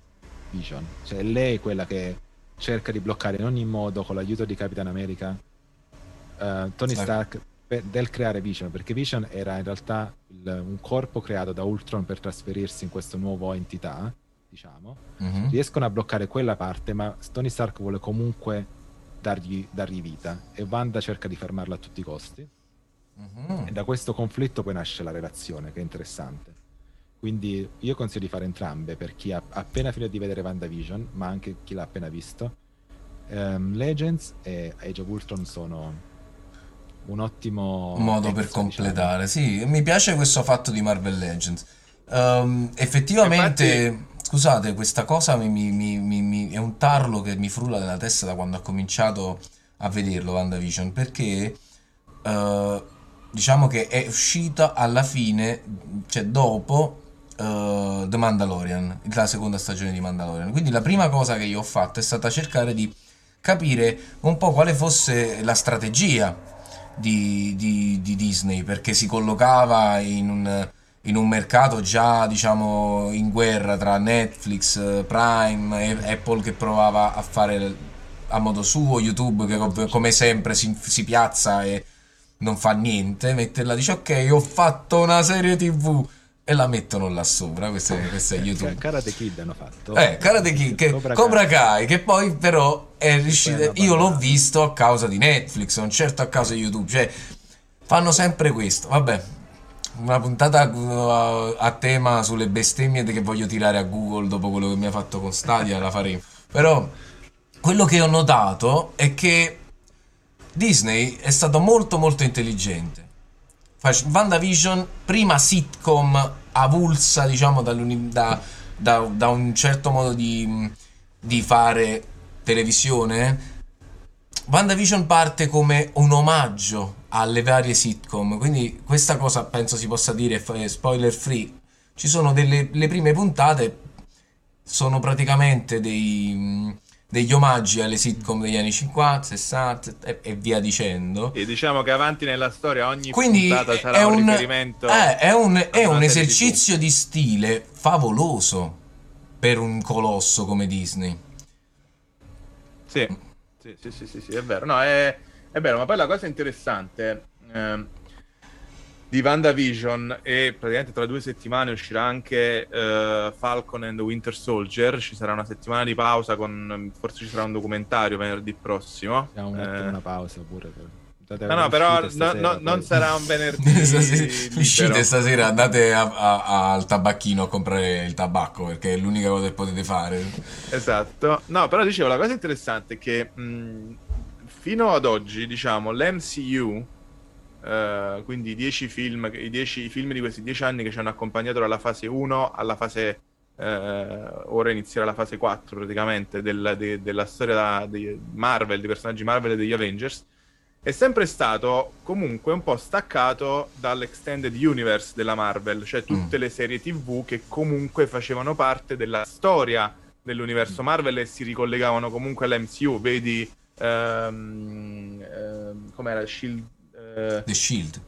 Vision. Cioè, lei è quella che cerca di bloccare in ogni modo con l'aiuto di Capitan America eh, Tony. Stark per- del creare Vision, perché Vision era in realtà il- un corpo creato da Ultron per trasferirsi in questa nuova entità, diciamo. Mhm. Riescono a bloccare quella parte, ma Tony Stark vuole comunque dargli, dargli vita e Wanda cerca di fermarla a tutti i costi. Mhm. E da questo conflitto poi nasce la relazione, che è interessante. Quindi io consiglio di fare entrambe per chi ha appena finito di vedere WandaVision, ma anche chi l'ha appena visto. Ehm, Legends e Age of Ultron sono un ottimo modo per diciamo. completare. Sì, mi piace questo fatto di Marvel Legends. Ehm, effettivamente, scusate, questa cosa mi, mi- mi- mi- mi- è un tarlo che mi frulla nella testa da quando ho cominciato a vederlo, WandaVision, perché eh, diciamo che è uscita alla fine, cioè dopo eh, The Mandalorian, la seconda stagione di Mandalorian. Quindi la prima cosa che io ho fatto è stata cercare di capire un po' quale fosse la strategia di, di- di Disney perché si collocava in un, in un mercato già diciamo in guerra tra Netflix, eh, Prime e Apple che provava a fare a modo suo, YouTube che com- come sempre si, si piazza e non fa niente, mette là dice ok ho fatto una serie tv e la mettono là sopra, questo è, questo è Ca- YouTube. Karate Kid hanno fatto. Eh, Karate Kid, che, Cobra, Kai. che poi però riuscito. Io l'ho visto a causa di Netflix, non certo a causa di YouTube. Cioè, fanno sempre questo. Vabbè, una puntata uh, a tema sulle bestemmie che voglio tirare a Google dopo quello che mi ha fatto con Stadia, la faremo. Però, quello che ho notato è che Disney è stato molto molto intelligente. WandaVision, prima sitcom avulsa, diciamo, da, da- da un certo modo di, di fare televisione. WandaVision parte come un omaggio alle varie sitcom, quindi questa cosa penso si possa dire f- spoiler free. Ci sono delle le prime puntate, sono praticamente dei, degli omaggi alle sitcom degli anni 50, 60 e, e via dicendo. E diciamo che avanti nella storia ogni Quindi puntata sarà un, un, riferimento. eh, è un, è un esercizio di stile favoloso per un colosso come Disney. Sì. Sì, sì, sì, sì, sì, è vero. No, è, è vero, ma poi la cosa interessante ehm, di WandaVision e praticamente tra due settimane uscirà anche eh, Falcon and the Winter Soldier. Ci sarà una settimana di pausa con forse ci sarà un documentario venerdì prossimo. Mettere Eh, una pausa pure. Per... No, no, però no- no- non sarà un venerdì. Uscite stasera, andate a- a- al tabacchino a comprare il tabacco perché è l'unica cosa che potete fare. Esatto. No, però dicevo, la cosa interessante è che mh, fino ad oggi, diciamo, l'MCU, eh, quindi i 10 film, i 10 film di questi 10 anni che ci hanno accompagnato dalla fase 1 alla fase... eh, ora inizierà la fase 4 praticamente del- de- della storia da- di Marvel, dei personaggi Marvel e degli Avengers, è sempre stato comunque un po' staccato dall'extended universe della Marvel, cioè tutte le serie TV che comunque facevano parte della storia dell'universo Marvel e si ricollegavano comunque all'MCU. Vedi, ehm, ehm, com'era Shield? eh, The Shield.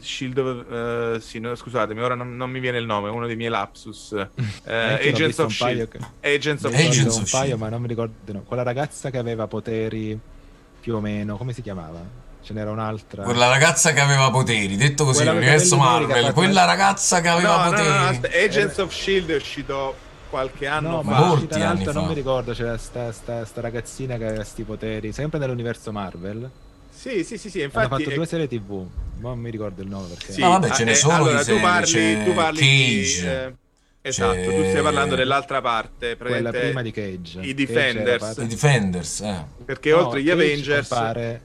Shield of, eh, sì, no, scusatemi, ora non, non mi viene il nome, uno dei miei lapsus. L'ho Agents of paio Shield. che- Agents of Agents Shield. of un paio, Shield. ma non mi ricordo. no. Quella ragazza che aveva poteri più o meno, come si chiamava? Ce n'era un'altra. Quella ragazza che aveva poteri, detto così, Quella l'universo Marvel, fatto- quella ragazza che aveva No, poteri. no, no, Agents of Shield è uscito qualche anno No, fa. Molti anni non fa. mi ricordo. C'era sta, sta, sta ragazzina che aveva sti poteri, sempre nell'universo Marvel. Sì, sì, sì, sì, Hanno infatti... fatto è- due serie TV. Ma non mi ricordo il nome perché. Sì, No, vabbè, ce ah, ne eh, sono allora, di tu serie, parli, c'è tu parli Cage, di, eh, esatto, c'è- tu stai parlando dell'altra parte, Quella prima di Cage. i Cage Defenders. parte- I Defenders, eh. perché No, oltre agli Cage Avengers, Compare,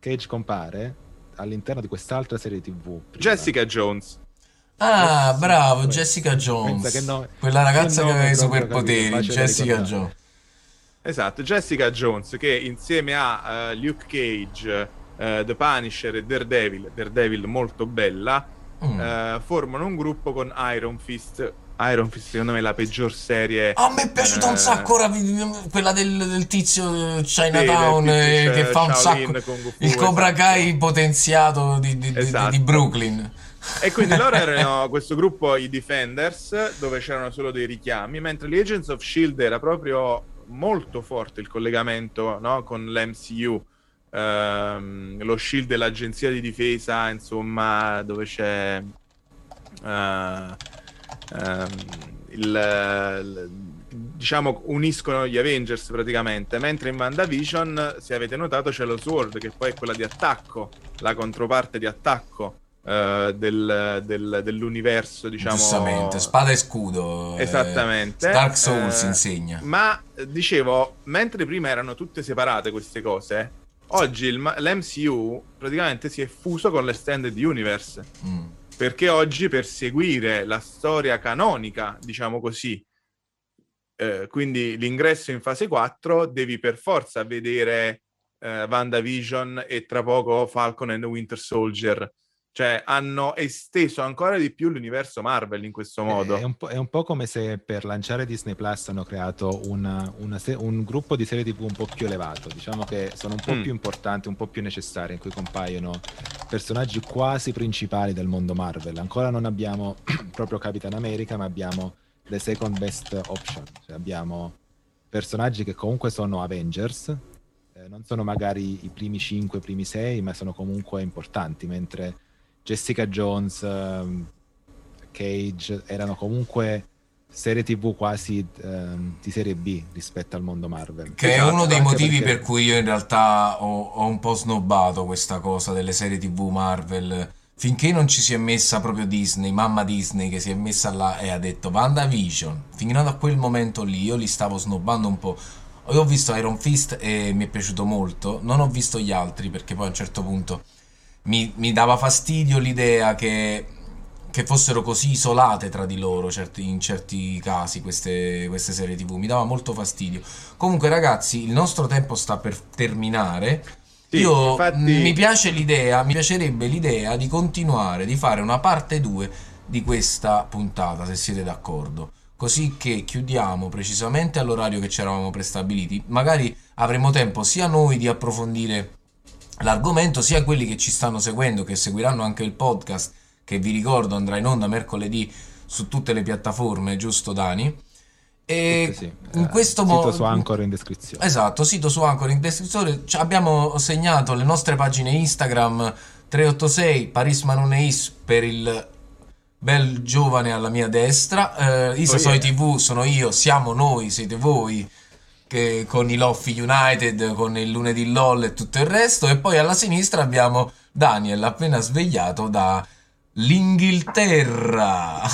Cage compare all'interno di quest'altra serie TV. prima. Jessica Jones. Ah, Sì, bravo, Jessica Jones. nome- Quella ragazza che che aveva i superpoteri, Jessica. Jones. Esatto, Jessica Jones che insieme a eh, Luke Cage, eh, The Punisher e Daredevil, Daredevil molto bella, Mm. eh, formano un gruppo con Iron Fist. Iron Fist secondo me è la peggior serie. A me è piaciuta un eh, sacco ora vi- quella del, del tizio eh, Chinatown Sì, del eh, tizio, che fa un Shaolin, sacco Fu, il Cobra esatto. Kai potenziato di, di- di- Esatto. di Brooklyn. E quindi loro erano questo gruppo, i Defenders, dove c'erano solo dei richiami, mentre gli Agents of Shield era proprio molto forte il collegamento no, con l'MCU. Ehm, lo shield dell'agenzia di difesa, insomma, dove c'è uh, um, il, il, diciamo uniscono gli Avengers praticamente. Mentre in WandaVision se avete notato c'è lo Sword che poi è quella di attacco la controparte di attacco uh, del, del, dell'universo diciamo giustamente spada e scudo eh, esattamente eh, Dark Souls uh, insegna. ma dicevo mentre prima erano tutte separate queste cose oggi il, l'MCU praticamente si è fuso con l'Extended Universe. Mm. Perché oggi per seguire la storia canonica, diciamo così, eh, quindi l'ingresso in fase 4, devi per forza vedere eh, WandaVision e tra poco Falcon and Winter Soldier cioè, hanno esteso ancora di più l'universo Marvel in questo modo. È un, è un po', come se per lanciare Disney Plus hanno creato una, una se- un gruppo di serie TV un po' più elevato. Diciamo che sono un po' mm. più importanti, un po' più necessari, in cui compaiono personaggi quasi principali del mondo Marvel. Ancora non abbiamo proprio Capitan America, ma abbiamo the second best option. Cioè abbiamo personaggi che comunque sono Avengers, eh, non sono magari i primi 5, i primi 6, ma sono comunque importanti, mentre Jessica Jones, um, Cage erano comunque serie tv quasi um, di serie B rispetto al mondo Marvel. Che esatto, è uno dei motivi perché... per cui io in realtà ho, ho, un po' snobbato questa cosa delle serie tv Marvel. Finché non ci si è messa proprio Disney, mamma Disney che si è messa là e ha detto WandaVision, fino a quel momento lì io li stavo snobbando un po'. Io ho visto Iron Fist e mi è piaciuto molto, non ho visto gli altri perché poi a un certo punto mi, mi dava fastidio l'idea che, che, fossero così isolate tra di loro certi, in certi casi queste, queste serie tv, mi dava molto fastidio. Comunque ragazzi, il nostro tempo sta per terminare. Sì, Io infatti... mi piace l'idea, mi piacerebbe l'idea di continuare, di fare una parte 2 di questa puntata, se siete d'accordo. Così che chiudiamo precisamente all'orario che ci eravamo prestabiliti. Magari avremo tempo sia noi di approfondire l'argomento, sia quelli che ci stanno seguendo, che seguiranno anche il podcast, che vi ricordo andrà in onda mercoledì su tutte le piattaforme, giusto Dani? E sì. in eh, questo modo sito su Anchor in descrizione. Esatto, sito su Anchor in descrizione. Ci abbiamo segnato le nostre pagine Instagram 386 Paris Manuneis per il bel giovane alla mia destra. Eh, Isa oh, yeah. TV sono io, siamo noi, siete voi che con i Loffi United, con il lunedì LOL e tutto il resto. E poi alla sinistra abbiamo Daniel appena svegliato dall'Inghilterra.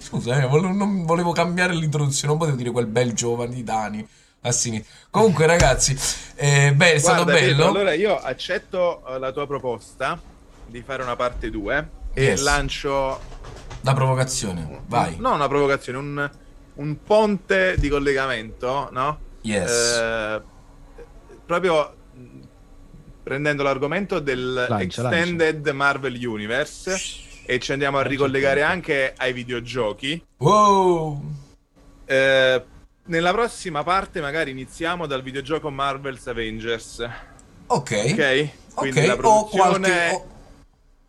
Scusa, eh, volevo, non volevo cambiare l'introduzione, non potevo dire quel bel giovane di Dani. A sinistra. Comunque, ragazzi, eh, beh, è Guarda, stato bello. Pedro, allora, io accetto uh, la tua proposta di fare una parte 2 e yes. lancio. La provocazione, vai. No, una provocazione, un un ponte di collegamento, no? Yes. Eh, proprio prendendo l'argomento del lancia, Extended lancia. Marvel Universe e ci andiamo a ricollegare anche ai videogiochi. Wow! Eh, nella prossima parte magari iniziamo dal videogioco Marvel's Avengers. Ok. Ok? Quindi okay. la produzione... O qualche...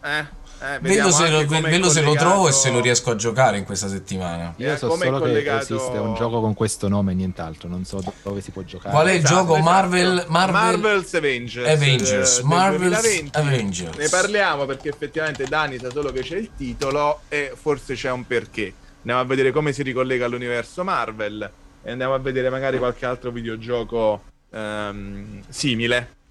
Eh? Eh, vedo se, lo, vedo se lo trovo e se lo riesco a giocare in questa settimana. Io eh, so solo collegato... che esiste un gioco con questo nome e nient'altro, non so dove si può giocare. Qual è il esatto, gioco esatto. Marvel, Marvel... Marvel's Avengers? Avengers. Eh, Marvel's Avengers. Ne parliamo perché effettivamente Dani sa solo che c'è il titolo e forse c'è un perché. Andiamo a vedere come si ricollega all'universo Marvel e andiamo a vedere magari qualche altro videogioco um, simile.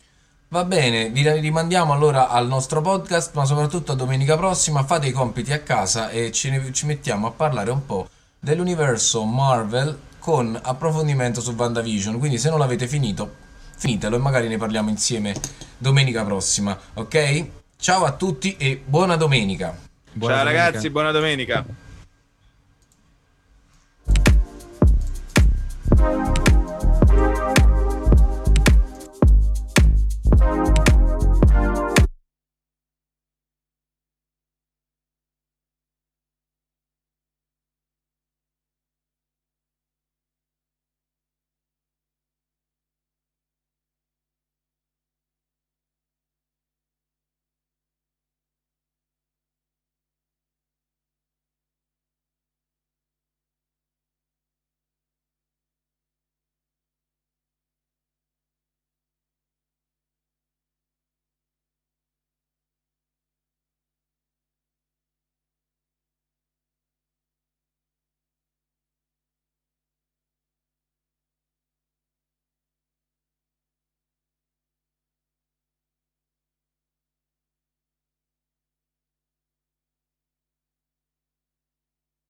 Va bene, vi rimandiamo allora al nostro podcast, ma soprattutto a domenica prossima. Fate i compiti a casa e ci, ci mettiamo a parlare un po' dell'universo Marvel con approfondimento su VandaVision. Quindi se non l'avete finito, finitelo e magari ne parliamo insieme domenica prossima, ok? Ciao a tutti e buona domenica. Buona Ciao domenica. ragazzi, buona domenica.